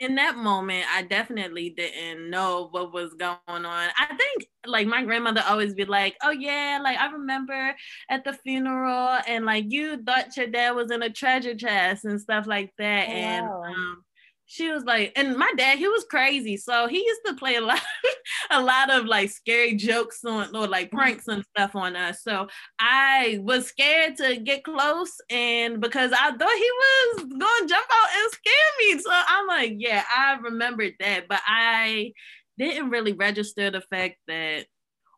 in that moment, I definitely didn't know what was going on. I think like my grandmother always be like, "Oh yeah, like I remember at the funeral, and like you thought your dad was in a treasure chest and stuff like that." Oh, and um, she was like, and my dad, he was crazy. So he used to play a lot, a lot of like scary jokes on or like mm-hmm. pranks and stuff on us. So I was scared to get close and because I thought he was gonna jump out and scare me. So I'm like, yeah, I remembered that, but I didn't really register the fact that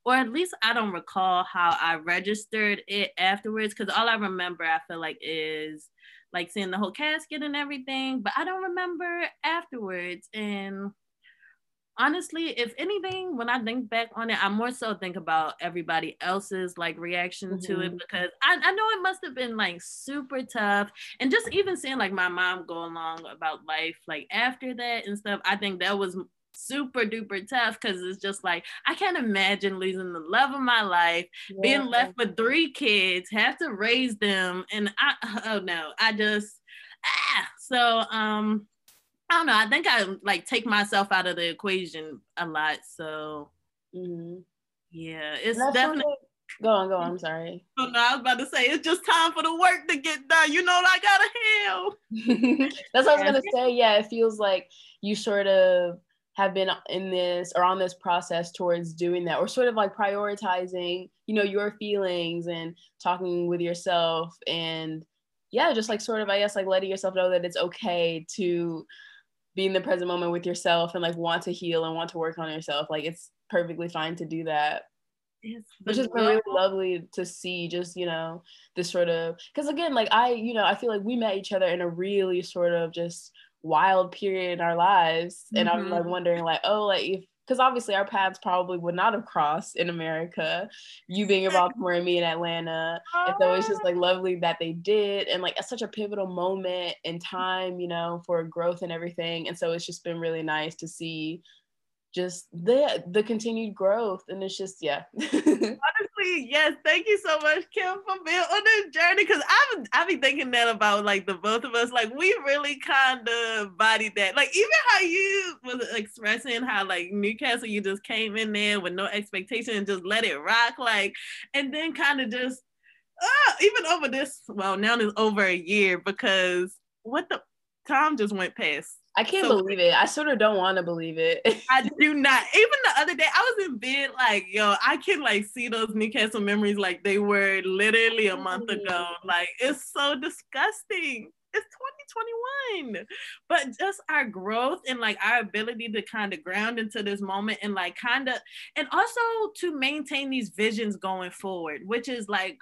or at least I don't recall how I registered it afterwards because all I remember I feel like is like seeing the whole casket and everything, but I don't remember afterwards. And honestly, if anything, when I think back on it, I more so think about everybody else's like reaction mm-hmm. to it mm-hmm. because I, I know it must have been like super tough. And just even seeing like my mom go along about life like after that and stuff, I think that was super duper tough because it's just like I can't imagine losing the love of my life, yeah. being left with three kids, have to raise them, and I oh no, I just ah so um I don't know. I think I like take myself out of the equation a lot. So mm-hmm. yeah, it's definitely. Go on, go on. I'm sorry. Oh, no, I was about to say it's just time for the work to get done. You know, I gotta heal. That's what I was gonna say. Yeah, it feels like you sort of have been in this or on this process towards doing that or sort of like prioritizing you know your feelings and talking with yourself and yeah just like sort of i guess like letting yourself know that it's okay to be in the present moment with yourself and like want to heal and want to work on yourself. Like it's perfectly fine to do that. It's which has been really lovely to see just you know this sort of because again like i you know i feel like we met each other in a really sort of just wild period in our lives and mm-hmm. i'm like wondering like oh like if because obviously our paths probably would not have crossed in America, you being in Baltimore and me in Atlanta. And so it's just like lovely that they did. And like it's such a pivotal moment in time, you know, for growth and everything. And so it's just been really nice to see just the the continued growth. And it's just, yeah. Yes, thank you so much, Cem, for being on this journey. Cause I've I've been thinking that about like the both of us. Like we really kind of bodied that. Like even how you was expressing how like Newcastle, you just came in there with no expectation and just let it rock. Like, and then kind of just uh, even over this, well, now it's over a year because what the time just went past I can't so, believe it. I sort of don't want to believe it. I do not. Even the other day, I was in bed like, yo, I can like see those Newcastle memories like they were literally a month mm. ago. Like it's so disgusting. It's 2021. But just our growth and like our ability to kind of ground into this moment and like kind of and also to maintain these visions going forward, which is like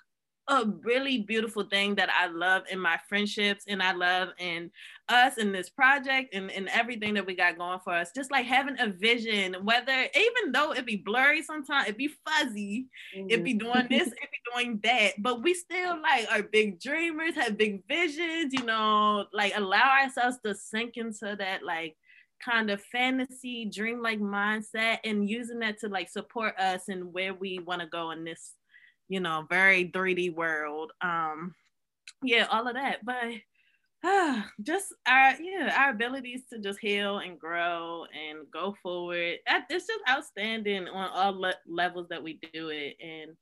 a really beautiful thing that I love in my friendships and I love in us in this project and, and everything that we got going for us. Just like having a vision, whether even though it be blurry sometimes, it be fuzzy, mm-hmm. it be doing this, it be doing that, but we still like are big dreamers, have big visions, you know, like allow ourselves to sink into that like kind of fantasy dreamlike mindset and using that to like support us and where we want to go in this you know, very 3D world. Um, yeah, all of that. But just our yeah, our abilities to just heal and grow and go forward. It's just outstanding on all le- levels that we do it. And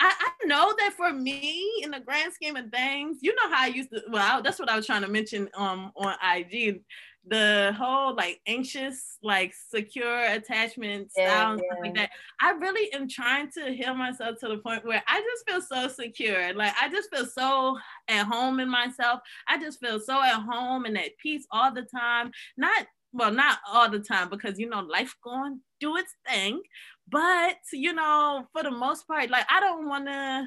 I, I, know that for me, in the grand scheme of things, you know how I used to. Well, I, that's what I was trying to mention um on IG the whole like anxious, like secure attachment style yeah, stuff like that. I really am trying to heal myself to the point where I just feel so secure. Like I just feel so at home in myself. I just feel so at home and at peace all the time. Not well, not all the time because you know life going do its thing, but you know for the most part, like I don't want to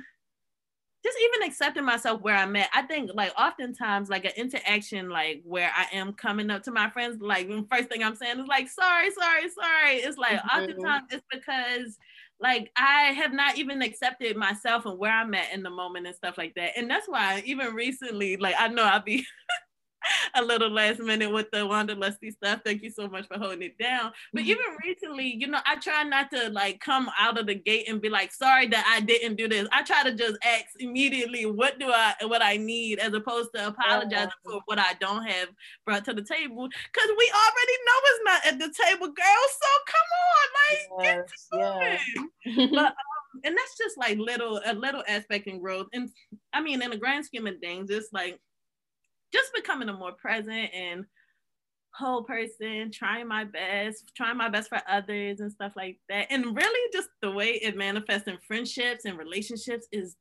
just even accepting myself where I'm at. I think like oftentimes like an interaction like where I am coming up to my friends, like the first thing I'm saying is like sorry, sorry, sorry. It's like mm-hmm. oftentimes it's because like I have not even accepted myself and where I'm at in the moment and stuff like that. And that's why even recently, like I know I'll be a little last minute with the Wanderlusty stuff. Thank you so much for holding it down. But mm-hmm. even recently, you know, I try not to like come out of the gate and be like, sorry that I didn't do this. I try to just ask immediately what do I what I need as opposed to apologizing oh. for what I don't have brought to the table. Cause we already know it's not at the table, girl. So come on, like yes, get to it. but um, and that's just like little a little aspect in growth. And I mean, in the grand scheme of things, it's like just becoming a more present and whole person, trying my best, trying my best for others and stuff like that. And really just the way it manifests in friendships and relationships is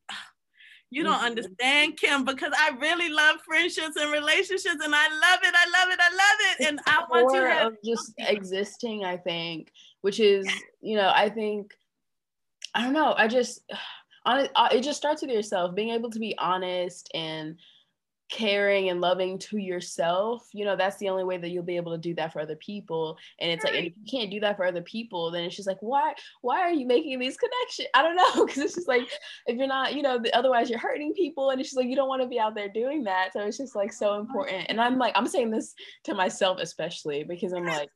you don't mm-hmm. understand Cem because I really love friendships and relationships and I love it. I love it. I love it. And I want to have just existing, I think, which is, you know, I think I don't know. I just on uh, it just starts with yourself, being able to be honest and caring and loving to yourself you know that's the only way that you'll be able to do that for other people and it's like and if you can't do that for other people then it's just like why why are you making these connections i don't know because it's just like if you're not you know otherwise you're hurting people and it's just like you don't want to be out there doing that so it's just like so important and i'm like i'm saying this to myself especially because i'm like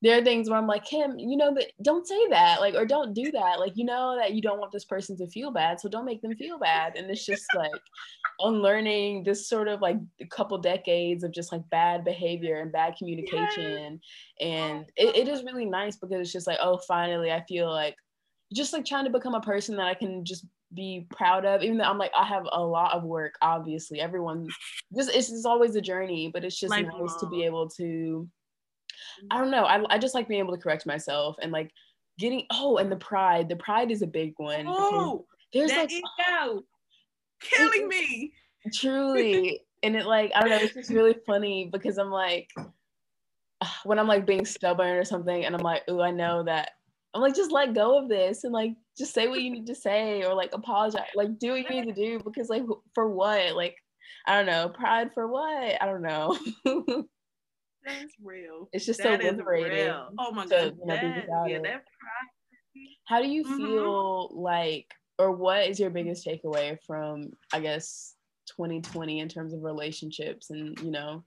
there are things where I'm like, Cem, you know that don't say that, like, or don't do that. Like, you know that you don't want this person to feel bad, so don't make them feel bad. And it's just like unlearning this sort of like a couple decades of just like bad behavior and bad communication. And it, it is really nice because it's just like, oh, finally, I feel like just like trying to become a person that I can just be proud of even though i'm like i have a lot of work obviously everyone just it's, it's always a journey but it's just nice to be able to I don't know. I, I just like being able to correct myself and like getting oh and the pride. The pride is a big one. Oh, there's that like oh, killing it, me. Truly. and it like I don't know, it's just really funny because I'm like when I'm like being stubborn or something and I'm like, oh, I know that I'm like, just let go of this and like just say what you need to say or like apologize. Like do what you need to do because like for what? Like I don't know, pride for what? I don't know. That's real. It's just that so liberating. Oh my god. You know, that, yeah, that How do you mm-hmm. feel like, or what is your biggest takeaway from, I guess, 2020 in terms of relationships and you know,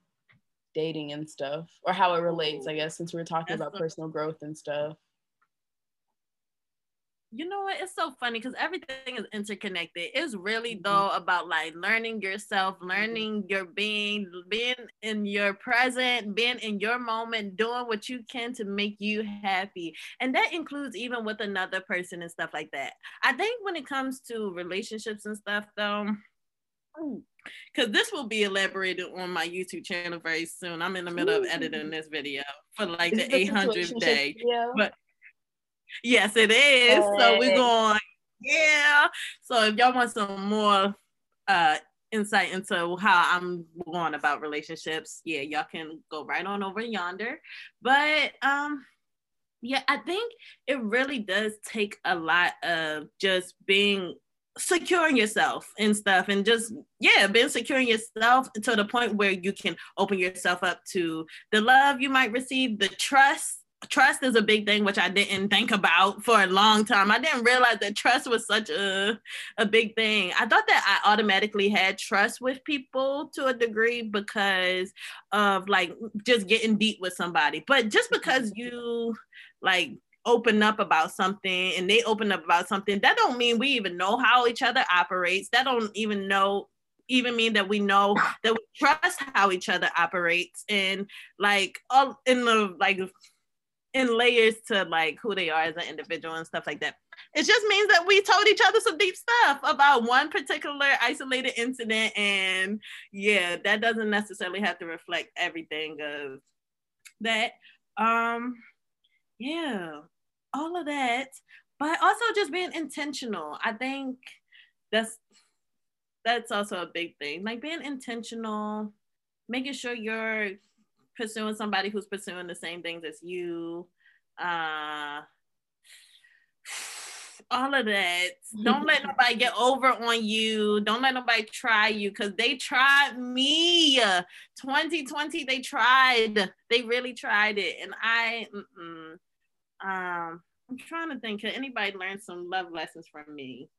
dating and stuff, or how it relates? I guess since we are talking That's about personal growth and stuff. You know what? It's so funny because everything is interconnected. It's really mm-hmm. though about like learning yourself, mm-hmm. learning your being, being in your present, being in your moment, doing what you can to make you happy. And that includes even with another person and stuff like that. I think when it comes to relationships and stuff though, because this will be elaborated on my YouTube channel very soon. I'm in the middle of editing this video for like the 800th day. But Yes, it is. So we're going, yeah. So if y'all want some more uh insight into how I'm going about relationships, yeah, y'all can go right on over yonder. But um yeah, I think it really does take a lot of just being securing yourself and stuff and just yeah being securing yourself to the point where you can open yourself up to the love you might receive the trust trust is a big thing which i didn't think about for a long time. I didn't realize that trust was such a, a big thing. I thought that i automatically had trust with people to a degree because of like just getting deep with somebody. But just mm-hmm. because you like open up about something and they open up about something that don't mean we even know how each other operates. That don't even know even mean that we know that we trust how each other operates. And like all in the like in layers to like who they are as an individual and stuff like that. It just means that we told each other some deep stuff about one particular isolated incident. And yeah, that doesn't necessarily have to reflect everything of that. Um, yeah, all of that. But also just being intentional. I think that's that's also a big thing. Like being intentional, making sure you're pursuing somebody who's pursuing the same things as you. Uh, all of that. Don't let nobody get over on you. Don't let nobody try you because they tried me. 2020, they tried. They really tried it. And I, um, I'm trying to think. Can anybody learn some love lessons from me?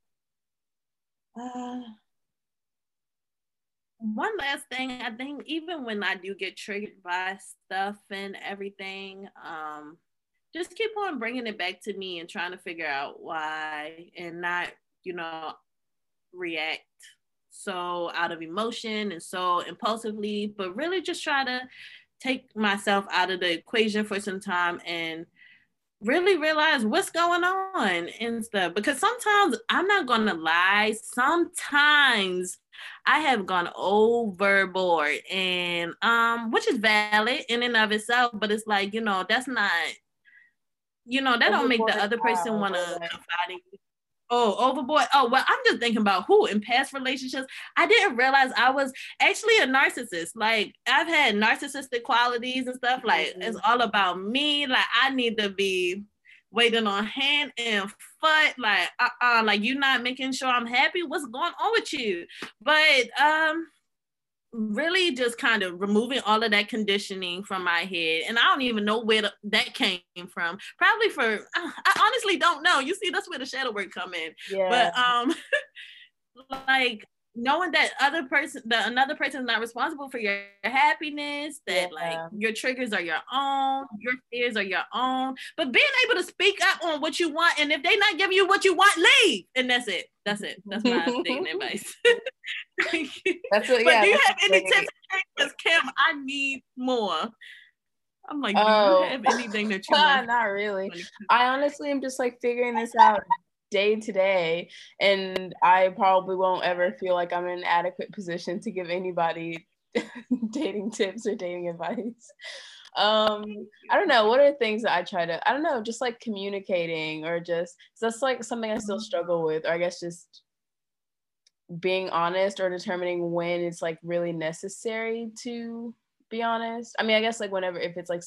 Uh, one last thing, I think even when I do get triggered by stuff and everything, um, just keep on bringing it back to me and trying to figure out why and not, you know, react so out of emotion and so impulsively, but really just try to take myself out of the equation for some time and really realize what's going on and stuff. Because sometimes I'm not gonna lie, sometimes I have gone overboard and um which is valid in and of itself, but it's like, you know, that's not you know, that don't make the other person wanna confide in you. Oh, overboard. Oh, well, I'm just thinking about who in past relationships. I didn't realize I was actually a narcissist. Like I've had narcissistic qualities and stuff. Like mm-hmm. it's all about me. Like I need to be waiting on hand and foot. Like uh-uh, like you're not making sure I'm happy. What's going on with you? But um really just kind of removing all of that conditioning from my head and i don't even know where the, that came from probably for i honestly don't know you see that's where the shadow work come in yeah. but um like knowing that other person that another person is not responsible for your happiness that yeah. like your triggers are your own your fears are your own. But being able to speak up on what you want and if they're not giving you what you want leave. And that's it. That's it. That's my dating advice. That's what, but do you have any tips? Because Cem i need more. I'm like, do oh. you have anything that you want? Not really. I honestly am just like figuring this out day to day and i probably won't ever feel like i'm in an adequate position to give anybody dating tips or dating advice. Um i don't know. What are things that i try to i don't know just like communicating or just that's like something i still struggle with or i guess just being honest or determining when it's like really necessary to be honest. I mean i guess like whenever if it's like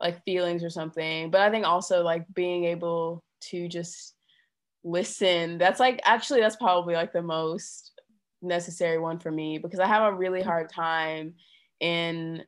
like feelings or something but i think also like being able to just listen that's like actually that's probably like the most necessary one for me because i have a really mm-hmm. hard time in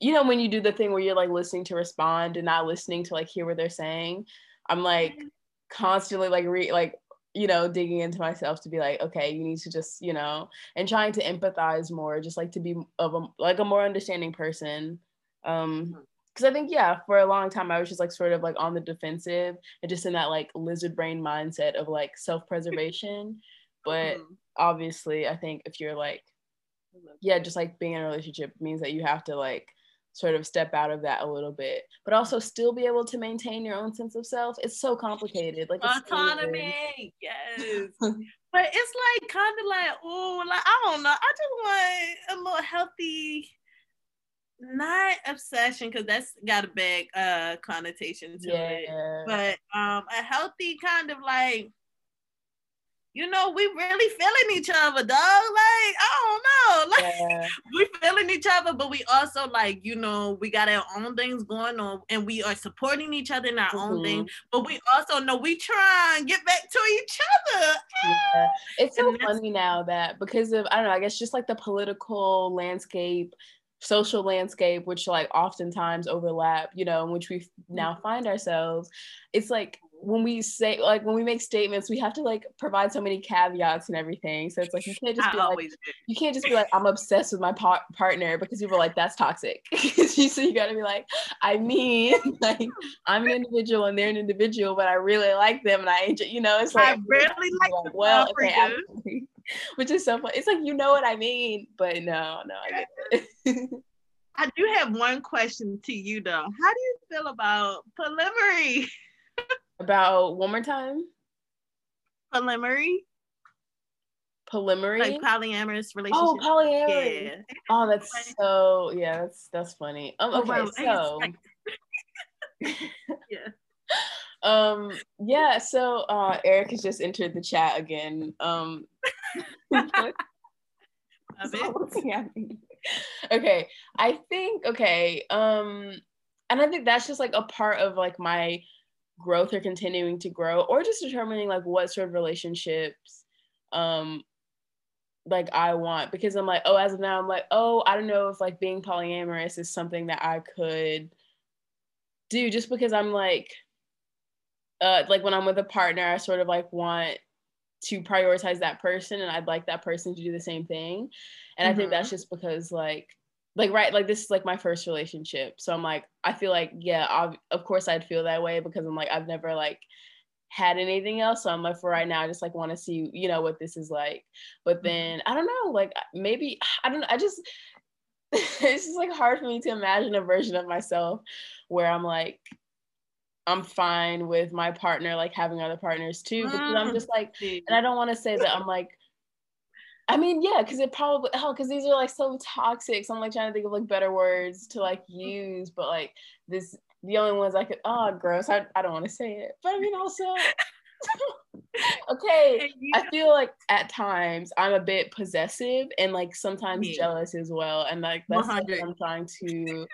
you know when you do the thing where you're like listening to respond and not listening to like hear what they're saying i'm like mm-hmm. constantly like re like you know digging into myself to be like okay you need to just you know and trying to empathize more just like to be of a like a more understanding person um mm-hmm. Because I think yeah, for a long time I was just like sort of like on the defensive and just in that like lizard brain mindset of like self preservation. but mm-hmm. obviously, I think if you're like, yeah, just like being in a relationship means that you have to like sort of step out of that a little bit, but also still be able to maintain your own sense of self. It's so complicated. Like autonomy, yes. but it's like kind of like, oh, like I don't know. I just want a little healthy not obsession because that's got a big uh connotation to yeah. it but um a healthy kind of like you know we really feeling each other dog like i don't know like yeah. we feeling each other but we also like you know we got our own things going on and we are supporting each other in our mm-hmm. own thing but we also know we try and get back to each other yeah. it's so funny now that because of i don't know i guess just like the political landscape social landscape which like oftentimes overlap you know in which we now mm-hmm. find ourselves it's like when we say like when we make statements we have to like provide so many caveats and everything. So it's like you can't just be like you can't just be like i'm obsessed with my par- partner because people are like that's toxic. So you gotta be like i mean like i'm an individual and they're an individual but i really like them and i you know it's like i really like, like well okay, which is so fun. It's like you know what I mean, but no, no, I get it. I do have one question to you though. How do you feel about polyamory? about one more time? Polyamory. Polyamory. Like polyamorous relationship. Oh, polyamory. Yeah. Oh, that's so yeah, that's that's funny. Um, okay, oh, wow. so yeah. Um, yeah, so uh Eric has just entered the chat again. Um okay, I think okay, um, and I think that's just like a part of like my growth or continuing to grow, or just determining like what sort of relationships um like I want because I'm like, oh, as of now, I'm like, oh, I don't know if like being polyamorous is something that I could do just because I'm like uh, like when I'm with a partner, I sort of like want to prioritize that person and I'd like that person to do the same thing. And mm-hmm. I think that's mm-hmm. just because like like right like this is like my first relationship. So I'm like I feel like yeah, I'll, of course I'd feel that way because I'm like I've never like had anything else. So I'm like for right now I just like want to see you know what this is like. But mm-hmm. then I don't know like maybe I don't know, I just it's just like hard for me to imagine a version of myself where I'm like I'm fine with my partner like having other partners too because I'm just like, and I don't want to say that I'm like, I mean, yeah, because it probably hell, because these are like so toxic. So I'm like trying to think of like better words to like use, but like this, the only ones I could, oh, gross. I, I don't want to say it, but I mean also. okay, I feel like at times I'm a bit possessive and like sometimes Me. jealous as well, and like that's what I'm trying to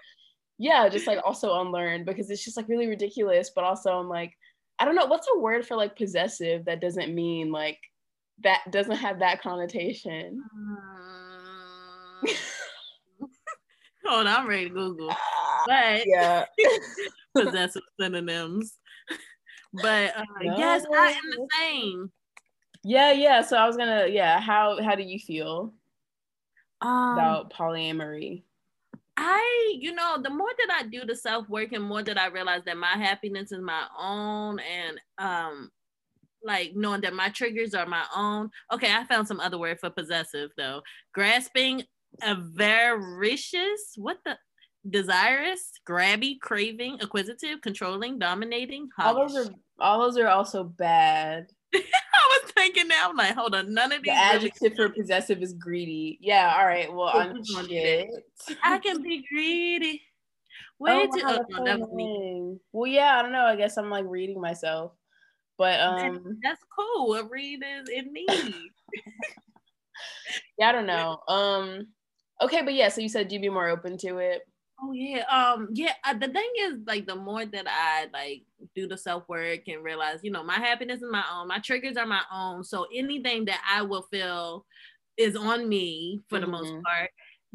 yeah, just like also unlearn because it's just like really ridiculous. But also, I'm like, I don't know what's a word for like possessive that doesn't mean like that doesn't have that connotation. Um, hold on, I'm ready to Google. But yeah, possessive synonyms. But uh, no. yes, I am the same. Yeah, yeah. So I was gonna, yeah. How how do you feel um, about polyamory? I, you know, the more that I do the self work and more that I realize that my happiness is my own and um like knowing that my triggers are my own. Okay, I found some other word for possessive though. Grasping, avaricious, what the desirous, grabby, craving, acquisitive, controlling, dominating. All those are all those are also bad. I was thinking now, I'm like, hold on, none of these. The adjective really- for possessive is greedy. Yeah, all right. Well, I'm shit. I can be greedy. Way oh, too. Oh, no, that well, yeah, I don't know. I guess I'm like reading myself, but um, that's cool. A read is in me. yeah, I don't know. Um, okay, but yeah. So you said you'd be more open to it. Oh yeah, um, yeah. Uh, the thing is, like, the more that I like do the self work and realize, you know, my happiness is my own, my triggers are my own. So anything that I will feel is on me for mm-hmm. the most mm-hmm. part.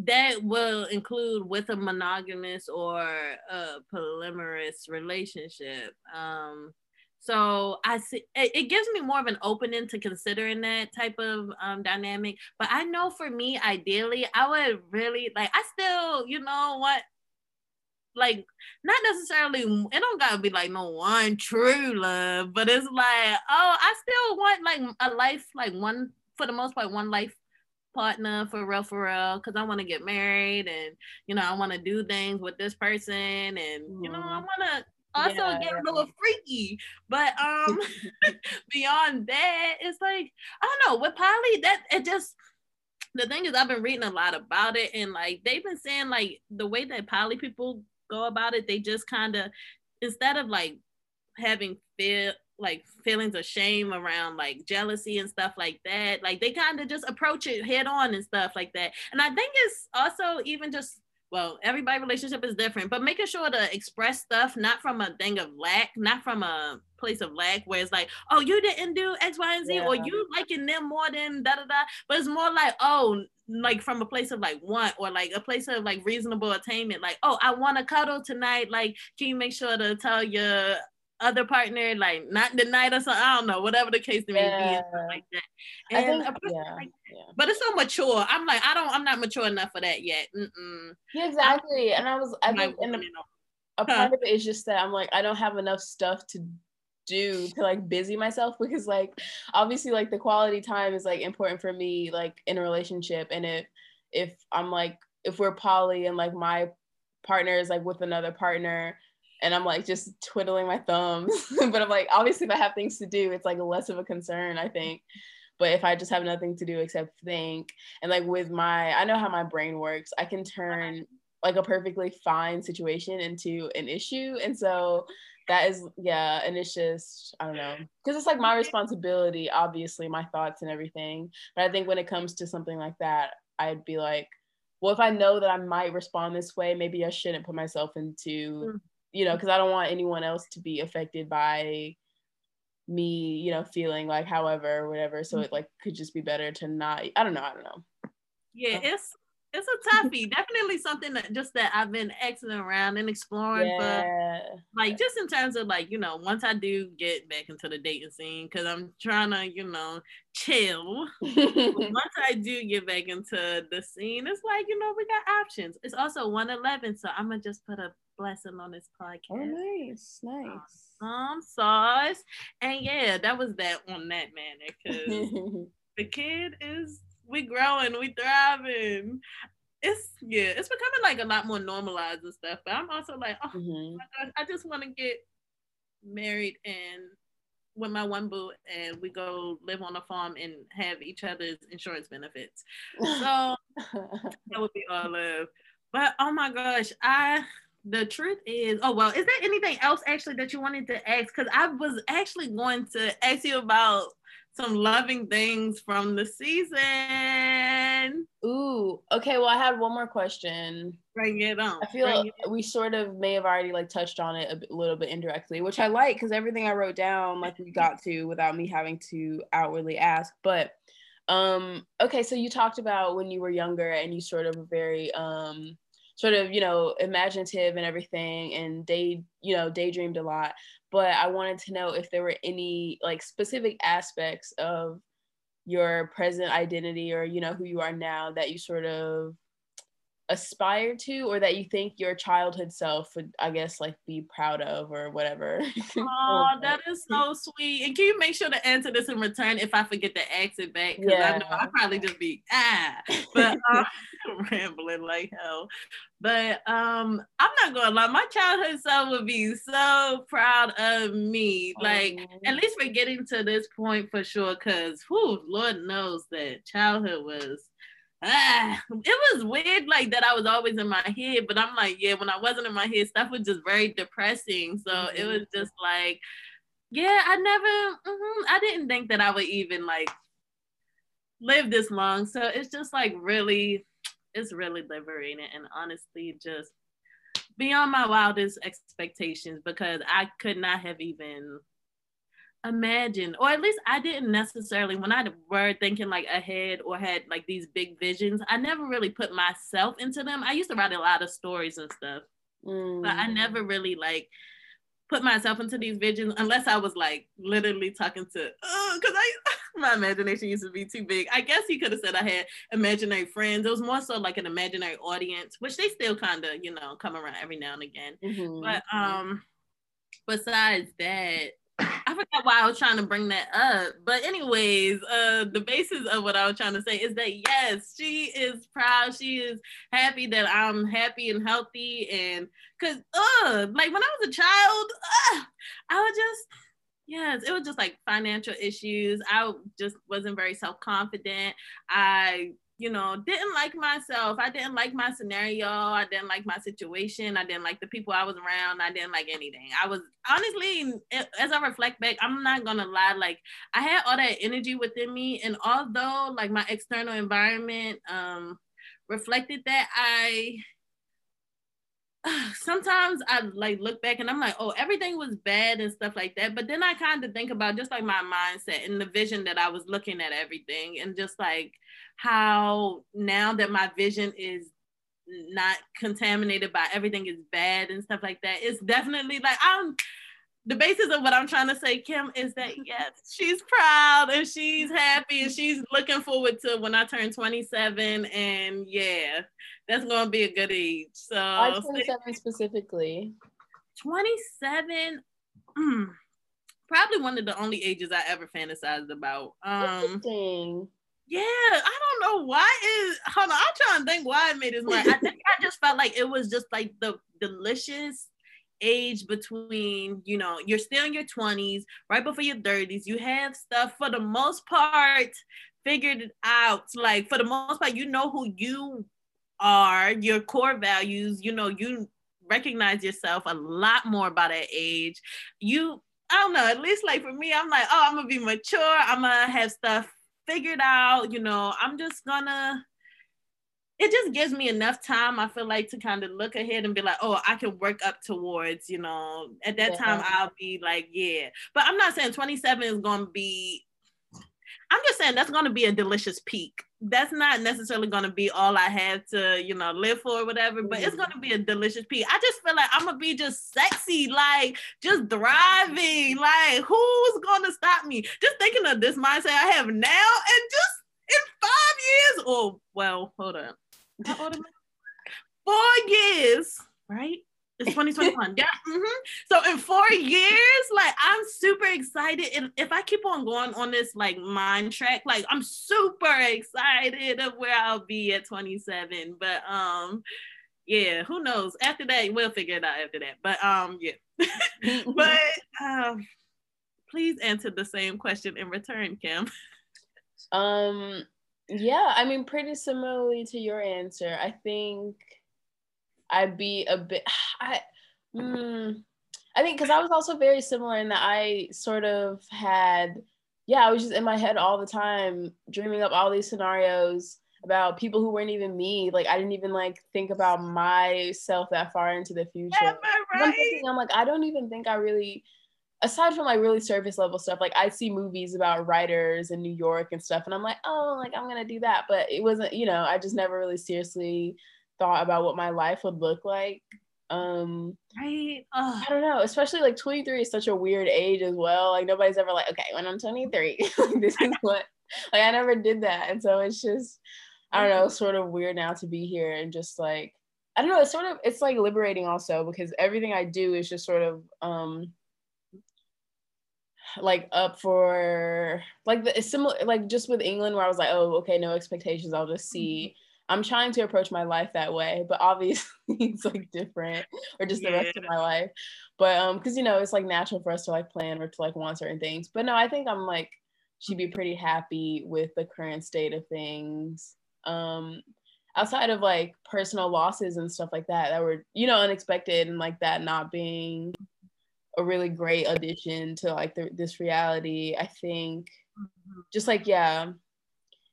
That will include with a monogamous or a polyamorous relationship. Um, so I see it, it, gives me more of an opening to considering that type of um, dynamic. But I know for me, ideally, I would really like. I still, you know what? like not necessarily it don't gotta be like no one true love, but it's like, oh, I still want like a life, like one for the most part, one life partner for real for real because i want to get married and you know i want to do things with this person and you know i want to also yeah. get a little freaky but um beyond that it's like i don't know with poly that it just the thing is i've been reading a lot about it and like they've been saying like the way that poly people go about it they just kind of instead of like having fear like feelings of shame around like jealousy and stuff like that like they kind of just approach it head on and stuff like that and i think it's also even just well, everybody relationship is different, but making sure to express stuff not from a thing of lack, not from a place of lack where it's like, oh, you didn't do X, Y, and Z, yeah. or you liking them more than da da da. But it's more like, oh, like from a place of like want or like a place of like reasonable attainment. Like, oh, I want to cuddle tonight. Like, can you make sure to tell your other partner, like not the night or something. I don't know, whatever the case may yeah. be, like that. And think, yeah, like, yeah. but it's so mature. I'm like, I don't, I'm not mature enough for that yet. Mm-mm. Exactly. I'm, and I was, I think, and a part of it is just that I'm like, I don't have enough stuff to do to like busy myself because like obviously like the quality time is like important for me like in a relationship and if if I'm like if we're poly and like my partner is like with another partner and I'm like just twiddling my thumbs. but I'm like, obviously, if I have things to do, it's like less of a concern, I think. But if I just have nothing to do except think, and like with my, I know how my brain works, I can turn like a perfectly fine situation into an issue. And so that is, yeah, and it's just, I don't know, because it's like my responsibility, obviously, my thoughts and everything. But I think when it comes to something like that, I'd be like, well, if I know that I might respond this way, maybe I shouldn't put myself into mm you know, because I don't want anyone else to be affected by me, you know, feeling like however, whatever. So it mm-hmm. like could just be better to not. I don't know. I don't know. Yeah, um, it's it's a toughie. Definitely something that just that I've been asking around and exploring yeah. for like just in terms of like, you know, once I do get back into the dating scene, because I'm trying to, you know, chill. once I do get back into the scene, it's like, you know, we got options. It's also 111, so I'm gonna just put a blessing on this podcast. Oh, nice, nice. Um, sauce. And yeah, that was that on that man because the kid is we growing, we thriving. It's yeah, it's becoming like a lot more normalized and stuff. But I'm also like, oh mm-hmm. gosh, I just want to get married and with my one boo and we go live on a farm and have each other's insurance benefits. So that would be all love. But oh my gosh, I the truth is, oh well, is there anything else actually that you wanted to ask? Because I was actually going to ask you about some loving things from the season. Ooh, okay. Well, I had one more question. Bring it on. I feel like we sort of may have already like touched on it a little bit indirectly, which I like because everything I wrote down, like we got to without me having to outwardly ask. But um, okay, so you talked about when you were younger and you sort of were very um sort of you know imaginative and everything and day you know daydreamed a lot. But i wanted to know if there were any like specific aspects of your present identity or you know who you are now that you sort of aspire to or that you think your childhood self would i guess like be proud of or whatever? Oh that is so sweet. And can you make sure to answer this in return if i forget to ask it back? Because yeah. i know i'll probably just be ah. But uh, rambling like hell. But um i'm not gonna lie my childhood self would be so proud of me. Like oh. at least we're getting to this point for sure because who lord knows that childhood was ah, it was weird like that I was always in my head, but I'm like, yeah, when I wasn't in my head, stuff was just very depressing. So mm-hmm. it was just like, yeah, I never, mm-hmm, I didn't think that I would even like live this long. So it's just like really, it's really liberating and honestly just beyond my wildest expectations because I could not have even imagine or at least i didn't necessarily when i were thinking like ahead or had like these big visions i never really put myself into them i used to write a lot of stories and stuff mm. but i mm. never really like put myself into these visions unless i was like literally talking to because i my imagination used to be too big. I guess he could have said I had imaginary friends. It was more so like an imaginary audience, which they still kind of, you know, come around every now and again. Mm-hmm. But um, besides that, I forgot why I was trying to bring that up. But anyways, uh the basis of what I was trying to say is that yes, she is proud. She is happy that I'm happy and healthy and cause uh like when I was a child, uh, I would just yes, it was just like financial issues. I just wasn't very self-confident. I you know, didn't like myself. I didn't like my scenario. I didn't like my situation. I didn't like the people I was around. I didn't like anything. I was honestly, as I reflect back, I'm not gonna lie, like I had all that energy within me. And although like my external environment um reflected that, I sometimes I like look back and I'm like, oh, everything was bad and stuff like that. But then I kind of think about just like my mindset and the vision that I was looking at everything and just like how now that my vision is not contaminated by everything is bad and stuff like that, it's definitely like I'm the basis of what I'm trying to say, Cem, is that yes, she's proud and she's happy and she's looking forward to when I turn 27. And yeah, that's gonna be a good age. So Why 27 specifically. 27, mm, probably one of the only ages I ever fantasized about. Um Interesting. Yeah, I don't know why is hold on, I'm trying to think why I made this. I think I just felt like it was just like the delicious age between, you know, you're still in your 20s, right before your 30s. You have stuff for the most part figured it out. Like for the most part, you know who you are, your core values, you know, you recognize yourself a lot more by that age. You, I don't know, at least like for me, I'm like, oh, I'm gonna be mature, I'm gonna have stuff figured out, you know, I'm just gonna it just gives me enough time, I feel like, to kind of look ahead and be like, oh, I can work up towards, you know, at that yeah. time I'll be like, yeah. But I'm not saying 27 is gonna be I'm just saying that's gonna be a delicious peak. That's not necessarily gonna be all I have to, you know, live for or whatever, but it's gonna be a delicious peak. I just feel like I'm gonna be just sexy, like just thriving. Like, who's gonna stop me? Just thinking of this mindset I have now and just in five years. Oh, well, hold on. Four years, right? It's 2021. yeah. Mm-hmm. So in four years, like I'm super excited. And if I keep on going on this like mind track, like I'm super excited of where I'll be at 27. But um, yeah, who knows? After that, we'll figure it out after that. But um, yeah. but um, please answer the same question in return, Cem. Um, yeah, I mean, pretty similarly to your answer. I think I'd be a bit. I, mm, I think because I was also very similar in that I sort of had, yeah, I was just in my head all the time, dreaming up all these scenarios about people who weren't even me. Like I didn't even like think about myself that far into the future. Am I right? I'm, thinking, I'm like, I don't even think I really aside from like really surface level stuff, like I see movies about writers in New York and stuff, and I'm like, oh, like I'm gonna do that. But it wasn't, you know, I just never really seriously thought about what my life would look like. Um right. Ugh. I don't know, especially like 23 is such a weird age as well. Like nobody's ever like, okay, when I'm 23, this is what like I never did that. And so it's just I don't know, sort of weird now to be here and just like I don't know, it's sort of it's like liberating also because everything I do is just sort of um like up for like the similar like just with England where I was like, oh, okay, no expectations. I'll just see. Mm-hmm. I'm trying to approach my life that way, but obviously it's like different or just the rest of my life. But um, because you know, it's like natural for us to like plan or to like want certain things. But no, I think I'm like she'd be pretty happy with the current state of things. Um, outside of like personal losses and stuff like that that were, you know, unexpected and like that not being a really great addition to like the, this reality. I think mm-hmm. just like yeah,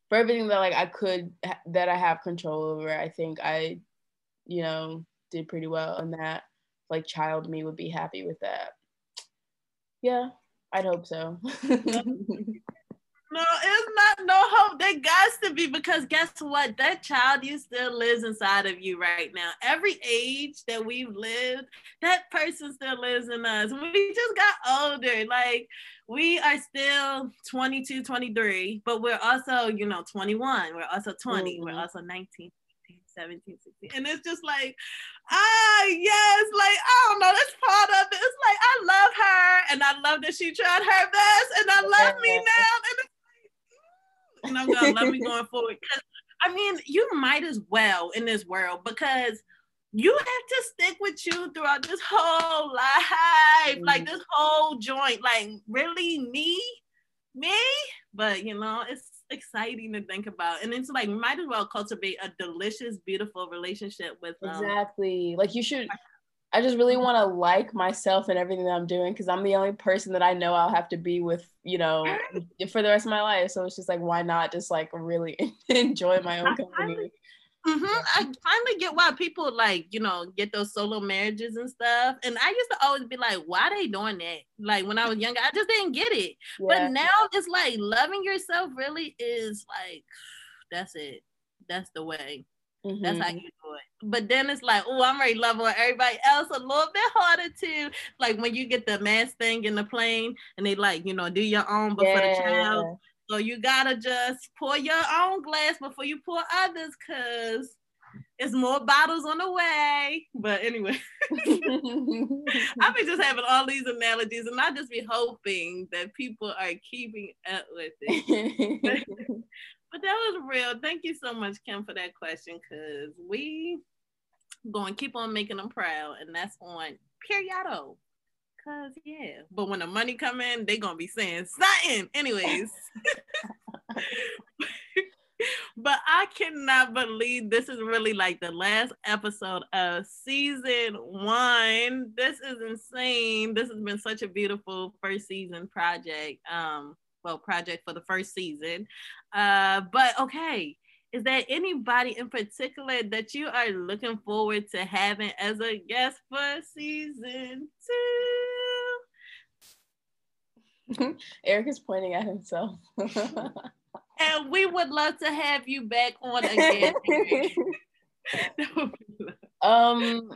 for everything that like I could that I have control over, I think I, you know, did pretty well and that. Like child me would be happy with that. Yeah, I'd hope so. no, it's not no hope. there got to be because guess what? That child you still lives inside of you right now. Every age that we've lived, that person still lives in us. We just got older. Like we are still 22, 23, but we're also, you know, 21. We're also 20. Mm-hmm. We're also 19. 17, 16. And it's just like, ah, yes, like, I don't know, that's part of it. It's like, I love her and I love that she tried her best and I love me now. And it's and I'm gonna love me going forward. Because I mean, you might as well in this world because you have to stick with you throughout this whole life, mm-hmm. like this whole joint. Like, really, me, me. But you know, it's exciting to think about. And it's like might as well cultivate a delicious, beautiful relationship with them. Exactly. Like you should I just really want to like myself and everything that I'm doing because I'm the only person that I know I'll have to be with, you know, for the rest of my life. So it's just like, why not just like really enjoy my own company? Mm-hmm. I finally get why people like, you know, get those solo marriages and stuff. And I used to always be like, why they doing that? Like when I was younger, I just didn't get it. Yeah. But now it's like loving yourself really is like, that's it. That's the way. Mm-hmm. That's how mm-hmm. you do it. But then it's like, oh, I'm ready to love everybody else a little bit harder too. Like when you get the mass thing in the plane and they like, you know, do your own, but yeah. for the child, so you gotta just pour your own glass before you pour others, cause it's more bottles on the way. But anyway, I've been just having all these analogies, and I just be hoping that people are keeping up with it. but that was real. Thank you so much, Cem, for that question, cause we going to keep on making them proud, and that's on periodo. Cause yeah, but when the money come in, they gonna be saying something. Anyways, but I cannot believe this is really like the last episode of season one. This is insane. This has been such a beautiful first season project. Um, project for the first season. Uh, but okay is there anybody in particular that you are looking forward to having as a guest for season two? Eric is pointing at himself. and we would love to have you back on again. um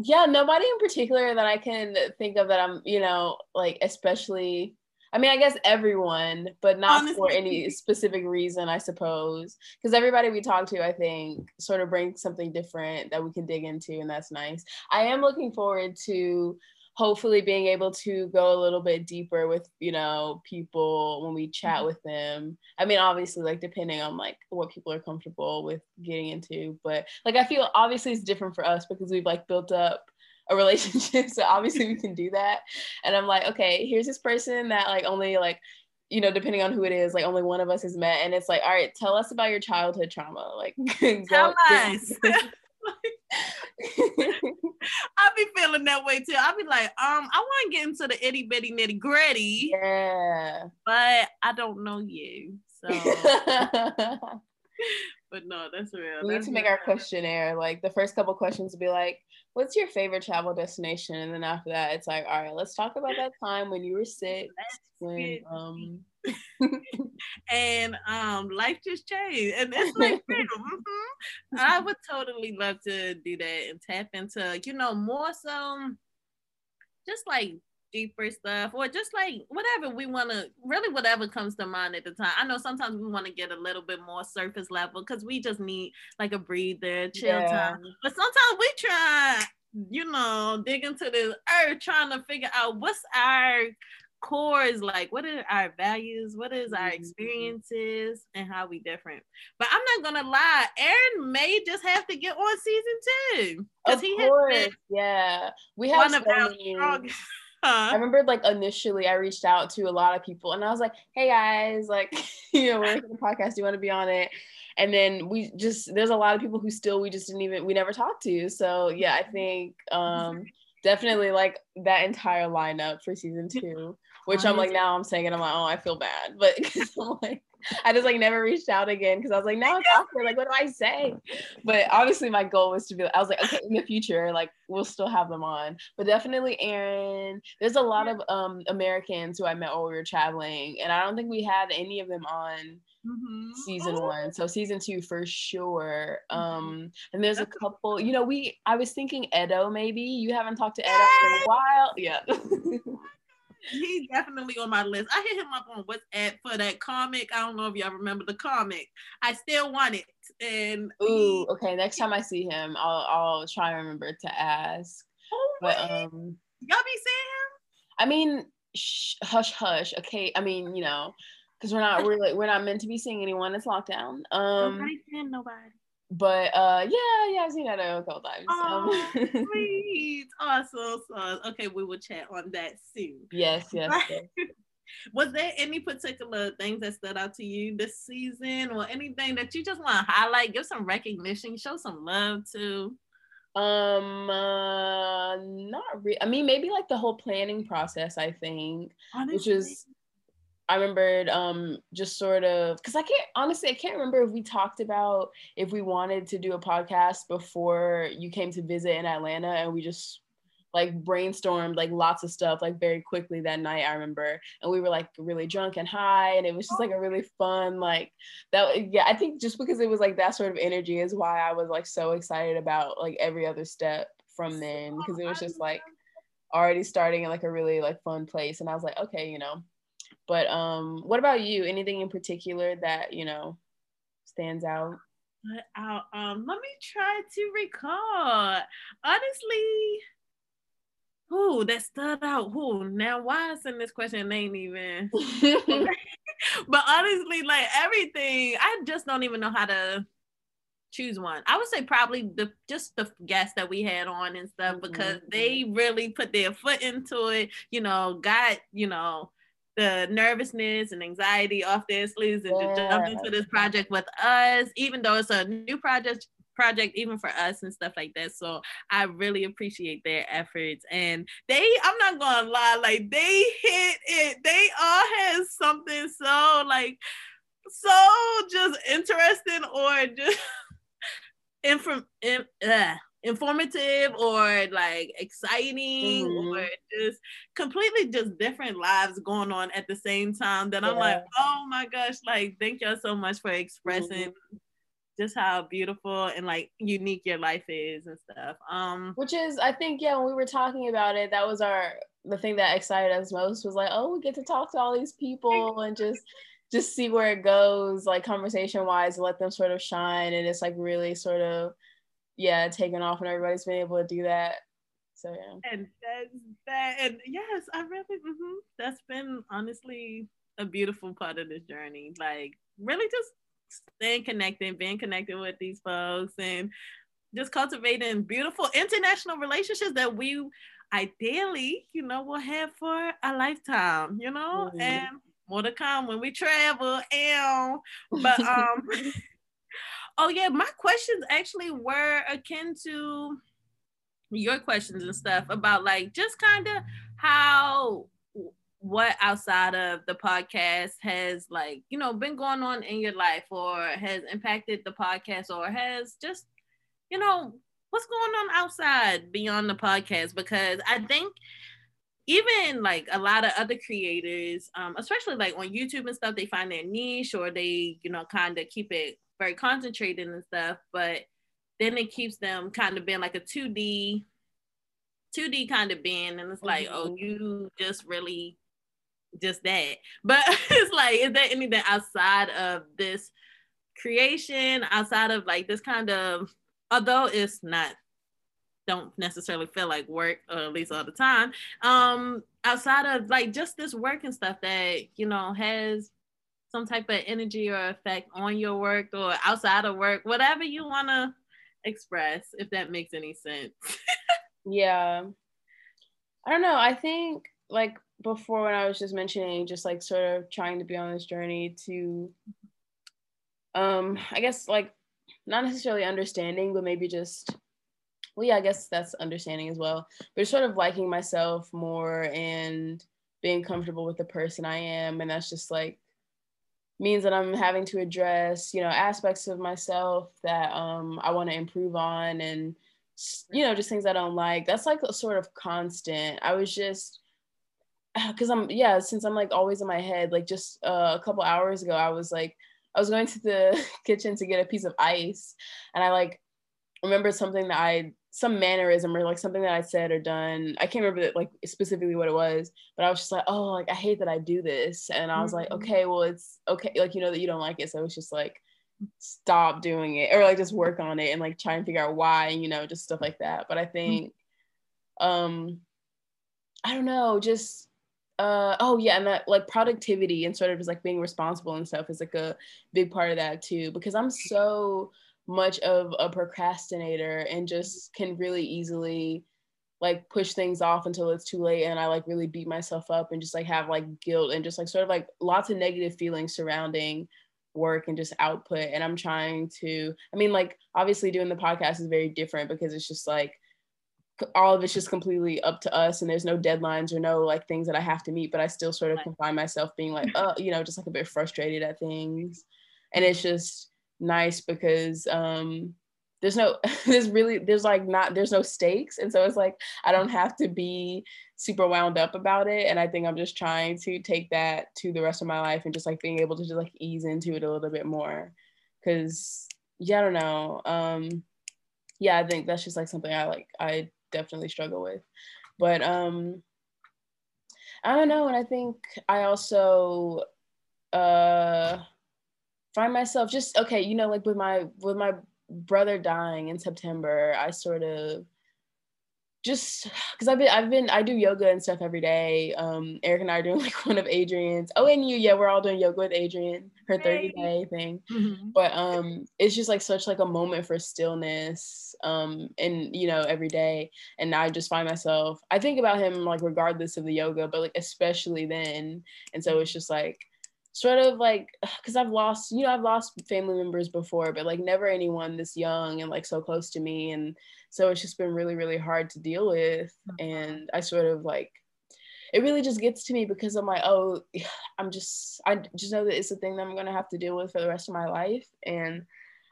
yeah, nobody in particular that I can think of that I'm, you know, like especially I mean, I guess everyone, but not Honestly. for any specific reason, I suppose. Because everybody we talk to, I think, sort of brings something different that we can dig into, and that's nice. I am looking forward to hopefully being able to go a little bit deeper with you know people when we chat mm-hmm. with them i mean obviously like depending on like what people are comfortable with getting into but like i feel obviously it's different for us because we've like built up a relationship. So obviously we can do that. And I'm like, okay, here's this person that like only like, you know, depending on who it is, like only one of us has met. And it's like, all right, tell us about your childhood trauma. Like tell us. I'll be feeling that way too. I'll be like, um, I want to get into the itty bitty nitty gritty. Yeah. But I don't know you. So but no, that's real. We that's need to make our questionnaire. Like the first couple questions would be like, "What's your favorite travel destination?" And then after that, it's like, "All right, let's talk about that time when you were sick." When um. and um, life just changed, and it's like, mm-hmm. I would totally love to do that and tap into, you know, more so, just like deeper stuff or just like whatever we want to really whatever comes to mind at the time i know sometimes we want to get a little bit more surface level because we just need like a breather chill yeah. time but sometimes we try you know dig into this earth trying to figure out what's our core is like what are our values what is our mm-hmm. experiences and how we different but i'm not gonna lie aaron may just have to get on season two because he course. has been yeah we have one of our strongest Huh. I remember like initially I reached out to a lot of people and I was like, hey guys, like, you know, we're the podcast. Do you want to be on it? And then we just there's a lot of people who still we just didn't even we never talked to. So yeah, I think um definitely like that entire lineup for season two. Which I'm like now I'm saying it, I'm like, oh, I feel bad. But I'm like I just like never reached out again because I was like, now it's awkward. Like, what do I say? But obviously, my goal was to be. I was like, okay, in the future, like we'll still have them on. But definitely, Aaron. There's a lot of um Americans who I met while we were traveling, and I don't think we had any of them on mm-hmm. season oh. one. So season two for sure. Mm-hmm. Um, and there's a couple, you know, we I was thinking Edo maybe. You haven't talked to Edo in a while. Yeah. He's definitely on my list. I hit him up on WhatsApp for that comic. I don't know if y'all remember the comic. I still want it. And ooh, okay. Next time I see him, I'll I'll try and remember to ask. Oh, but um, y'all be seeing him? I mean, sh- hush, hush. Okay, I mean, you know, because we're not we're like we're not meant to be seeing anyone. It's lockdown. Um, nobody seeing nobody. But uh, yeah, yeah, I've seen that a couple times. Oh, um, sweet, awesome, awesome. Okay, we will chat on that soon. Yes, yes. yes. Was there any particular things that stood out to you this season, or anything that you just want to highlight, give some recognition, show some love to? Um, uh, not really. I mean, maybe like the whole planning process. I think, Honestly. which is, I remembered um just sort of because I can't honestly I can't remember if we talked about if we wanted to do a podcast before you came to visit in Atlanta and we just like brainstormed like lots of stuff like very quickly that night I remember. And we were like really drunk and high and it was just like a really fun like that yeah I think just because it was like that sort of energy is why I was like so excited about like every other step from then because it was just like already starting in like a really like fun place and I was like okay you know but um what about you anything in particular that you know stands out out um let me try to recall honestly who that stood out? Who now? Why is in this question ain't even. but honestly, like everything, I just don't even know how to choose one. I would say probably the just the guests that we had on and stuff mm-hmm. because they really put their foot into it. You know, got you know the nervousness and anxiety off their sleeves and yeah. just jumped into this project with us, even though it's a new project project even for us and stuff like that. So i really appreciate their efforts. And they i'm not gonna lie like they hit it. They all had something so like so just interesting or just inform in, uh, informative or like exciting mm-hmm. or just completely just different lives going on at the same time that yeah. i'm like oh my gosh like thank y'all so much for expressing mm-hmm just how beautiful and like unique your life is and stuff. Um which is I think yeah, when we were talking about it, that was our the thing that excited us most was like, oh, we get to talk to all these people and just just see where it goes, like conversation wise, let them sort of shine. And it's like really sort of yeah, taken off and everybody's been able to do that. So yeah. And that's that and yes, I really mm-hmm, that's been honestly a beautiful part of this journey. Like really just staying connected, being connected with these folks, and just cultivating beautiful international relationships that we ideally, you know, will have for a lifetime, you know, mm-hmm. and more to come when we travel. And but um oh yeah, my questions actually were akin to your questions and stuff about like just kind of how what outside of the podcast has like you know been going on in your life or has impacted the podcast or has just you know what's going on outside beyond the podcast? Because i think even like a lot of other creators um, especially like on youtube and stuff they find their niche or they you know kind of keep it very concentrated and stuff but then it keeps them kind of being like a 2d 2d kind of being and it's like oh, mm-hmm. oh you just really just that. But it's like, is there anything outside of this creation, outside of like this kind of, although it's not, don't necessarily feel like work, or at least all the time, um, outside of like just this work and stuff that, you know, has some type of energy or effect on your work or outside of work, whatever you want to express, if that makes any sense. yeah. I don't know. I think like before when I was just mentioning, just like sort of trying to be on this journey to, um, I guess like not necessarily understanding, but maybe just, well, yeah, I guess that's understanding as well. But sort of liking myself more and being comfortable with the person I am, and that's just like means that I'm having to address, you know, aspects of myself that um, I want to improve on, and you know, just things I don't like. That's like a sort of constant. I was just because I'm yeah, since I'm like always in my head, like just uh, a couple hours ago, I was like I was going to the kitchen to get a piece of ice, and I like remember something that I some mannerism or like something that I said or done. I can't remember that, like specifically what it was, but I was just like, oh, like I hate that I do this, and I was mm-hmm. like, okay, well, it's okay, like you know that you don't like it, so it's just like stop doing it or like just work on it and like try and figure out why, you know, just stuff like that. But I mm-hmm. think, um, I don't know, just uh oh yeah and that like productivity and sort of just like being responsible and stuff is like a big part of that too because i'm so much of a procrastinator and just can really easily like push things off until it's too late and i like really beat myself up and just like have like guilt and just like sort of like lots of negative feelings surrounding work and just output and i'm trying to i mean like obviously doing the podcast is very different because it's just like all of it's just completely up to us and there's no deadlines or no like things that I have to meet, but I still sort of can find myself being like, oh, you know, just like a bit frustrated at things. And it's just nice because um there's no there's really there's like not there's no stakes. And so it's like I don't have to be super wound up about it. And I think I'm just trying to take that to the rest of my life and just like being able to just like ease into it a little bit more. Cause yeah, I don't know. Um yeah, I think that's just like something I like I definitely struggle with. But um I don't know, and I think I also uh find myself just okay, you know, like with my with my brother dying in September, I sort of just because I've been I've been I do yoga and stuff every day. Um, Eric and I are doing like one of Adriene's. Oh, and you, yeah, we're all doing yoga with Adriene, her 30 day thing. Mm-hmm. But um, it's just like such like a moment for stillness. Um, and you know every day, and now I just find myself I think about him like regardless of the yoga, but like especially then. And so it's just like sort of like because I've lost you know I've lost family members before, but like never anyone this young and like so close to me and so it's just been really, really hard to deal with. Mm-hmm. And I sort of like, it really just gets to me because I'm like, oh, I'm just, I just know that it's a thing that I'm going to have to deal with for the rest of my life. And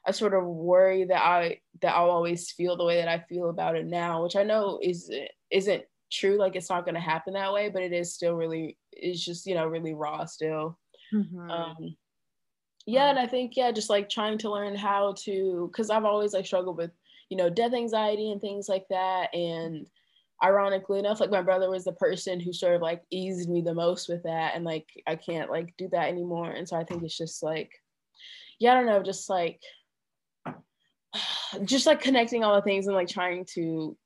I sort of worry that I, that I'll always feel the way that I feel about it now, which I know is, isn't true. Like it's not going to happen that way, but it is still really, it's just, you know, really raw still. Mm-hmm. Um, yeah. And I think, yeah, just like trying to learn how to, cause I've always like struggled with you know, death anxiety and things like that. And ironically enough, like my brother was the person who sort of like eased me the most with that. And like I can't like do that anymore. And so I think it's just like, yeah, I don't know, just like just like connecting all the things and like trying to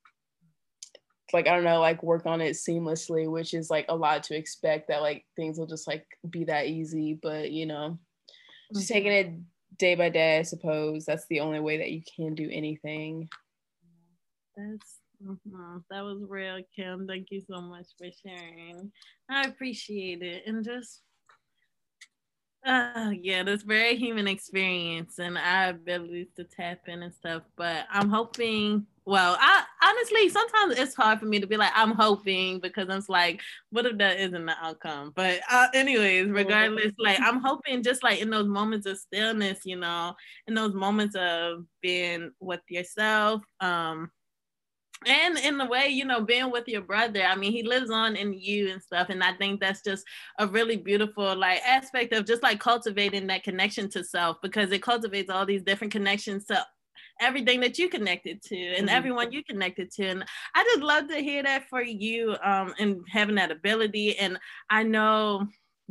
like I don't know, like work on it seamlessly, which is like a lot to expect that like things will just like be that easy. But you know, just taking it day by day, I suppose. That's the only way that you can do anything. That's mm-hmm. that was real, Cem. Thank you so much for sharing. I appreciate it. And just uh, yeah, this very human experience and our abilities to tap in and stuff. But I'm hoping well, I honestly sometimes it's hard for me to be like I'm hoping because I'm like, what if that isn't the outcome? But uh, anyways, regardless, like I'm hoping just like in those moments of stillness, you know, in those moments of being with yourself, um, and in the way you know being with your brother i mean he lives on in you and stuff and i think that's just a really beautiful like aspect of just like cultivating that connection to self because it cultivates all these different connections to everything that you connected to and mm-hmm. everyone you connected to. And I just love to hear that for you um, and having that ability. And I know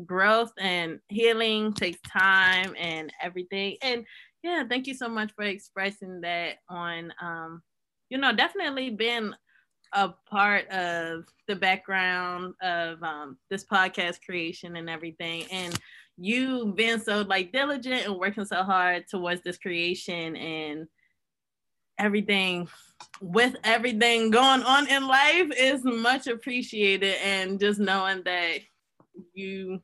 growth and healing takes time and everything. And yeah, thank you so much for expressing that on, um, you know, definitely being a part of the background of um, this podcast creation and everything. And you being so like diligent and working so hard towards this creation and everything with everything going on in life is much appreciated and just knowing that you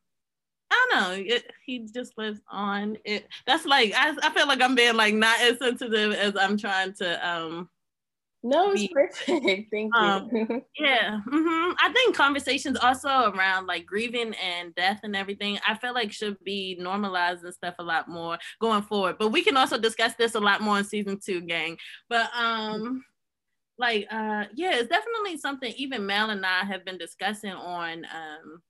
I don't know. It, he just lives on it. That's like I, I feel like I'm being like not as sensitive as I'm trying to um no, it's perfect. Thank you. Um, yeah. Mm-hmm. I think conversations also around like grieving and death and everything, I feel like should be normalized and stuff a lot more going forward. But we can also discuss this a lot more in season two, gang. But um like uh yeah, it's definitely something even Mel and I have been discussing on um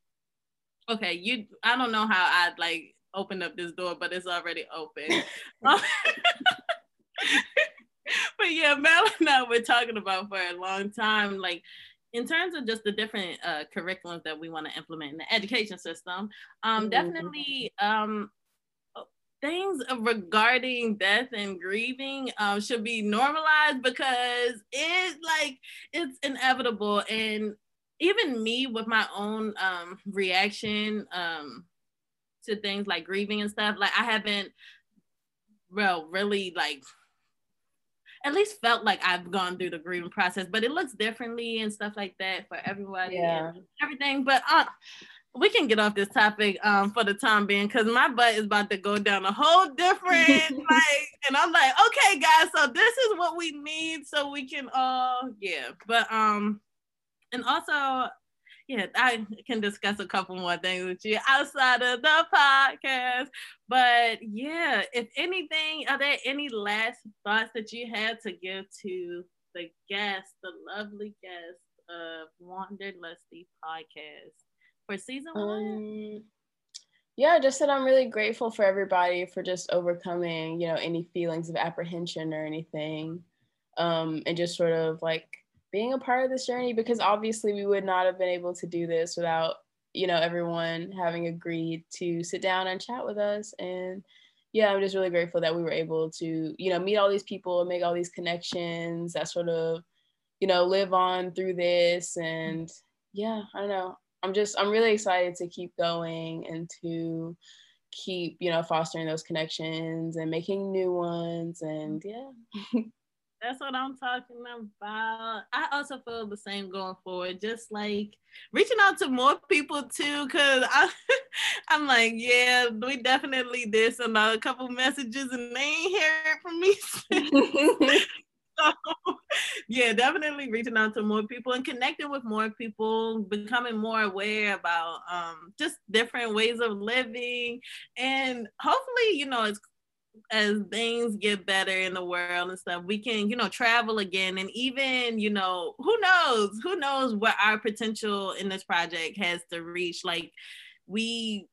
okay, you I don't know how I'd like open up this door, but it's already open. but yeah, Mel and I were talking about for a long time, like in terms of just the different uh, curriculums that we want to implement in the education system, um, mm-hmm. definitely um, things regarding death and grieving um, should be normalized because it's like it's inevitable and even me with my own um, reaction um, to things like grieving and stuff like i haven't well really like at least felt like I've gone through the grieving process, but it looks differently and stuff like that for everybody yeah. everything. But uh, we can get off this topic um, for the time being because my butt is about to go down a whole different like and i'm like okay guys so this is what we need so we can all yeah but um and also yeah i can discuss a couple more things with you outside of the podcast but yeah if anything are there any last thoughts that you had to give to the guests the lovely guests of wanderlusty podcast for season one? Um, yeah, just that I'm really grateful for everybody for just overcoming, you know, any feelings of apprehension or anything. Um, and just sort of like being a part of this journey because obviously we would not have been able to do this without, you know, everyone having agreed to sit down and chat with us. And yeah, I'm just really grateful that we were able to, you know, meet all these people and make all these connections that sort of, you know, live on through this. And yeah, I don't know. I'm just I'm really excited to keep going and to keep you know fostering those connections and making new ones and yeah that's what i'm talking about. I also feel the same going forward just like reaching out to more people too because i'm like yeah we definitely did send out a couple messages and they ain't hear it from me. So yeah, definitely reaching out to more people and connecting with more people, becoming more aware about um, just different ways of living, and hopefully, you know, as as things get better in the world and stuff, we can, you know, travel again. And even, you know, who knows? Who knows what our potential in this project has to reach? Like, we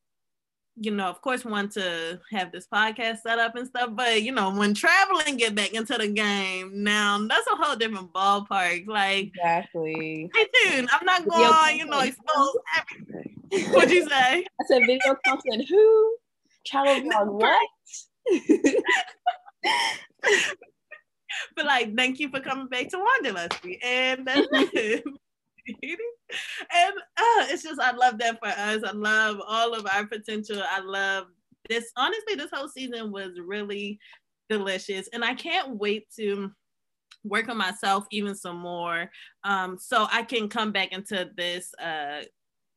you know, of course, want to have this podcast set up and stuff, but you know, when traveling get back into the game, now that's a whole different ballpark. Like exactly. Hey, tuned. I'm not going, you know, expose everything. What'd you say? I said video content. Who travel on what? but like, thank you for coming back to Wanderlust, and that's it and uh, it's just I love that for us. I love all of our potential. I love this. Honestly, this whole season was really delicious, and I can't wait to work on myself even some more, um, so I can come back into this uh,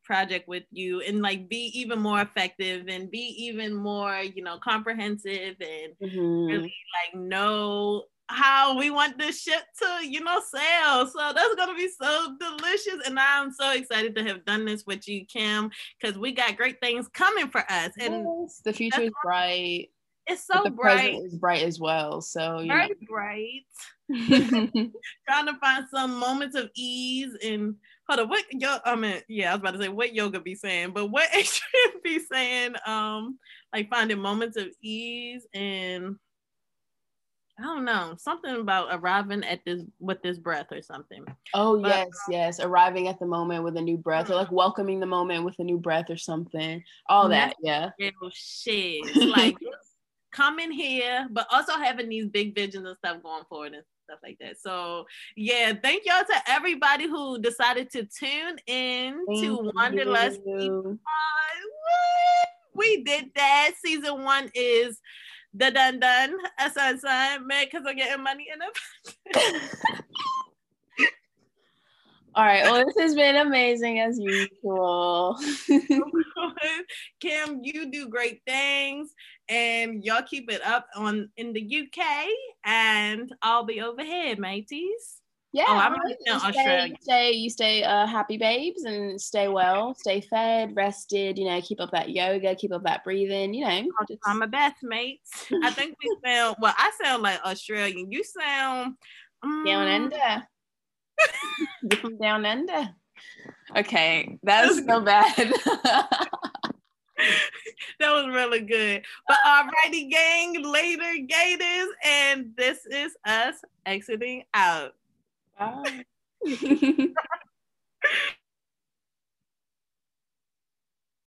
project with you and like be even more effective and be even more you know comprehensive and mm-hmm. really like know how we want this ship to, you know, sail. So that's gonna be so delicious. And I'm so excited to have done this with you, Cem, because we got great things coming for us. And yes, the future is bright. It's so the bright. is bright as well. So you very know. bright. Trying to find some moments of ease and hold on, what yo I mean, yeah, I was about to say what yoga be saying, but what Adriene be saying, um, like finding moments of ease and I don't know, something about arriving at this with this breath or something. Oh but, yes, yes, arriving at the moment with a new breath, or like mm-hmm. welcoming the moment with a new breath or something. All that, yeah. Shit, like coming here, but also having these big visions and stuff going forward and stuff like that. So yeah, thank y'all to everybody who decided to tune in thank to Wanderlust. We did that. Season one is the done done asal sign man because I'm getting money in it. All right. Well, this has been amazing as usual. Cem, you do great things, and y'all keep it up on in the UK, and I'll be over here, mateys. Yeah, oh, I'm you Australia. Stay, stay, you stay uh, happy, babes, and stay well, stay fed, rested. You know, keep up that yoga, keep up that breathing. You know, just... I'm a best mates. I think we sound well. I sound like Australian. You sound um... down under. from down under. Okay, that's so bad. that was really good. But alrighty, gang, later, Gators, and this is us exiting out. Bye.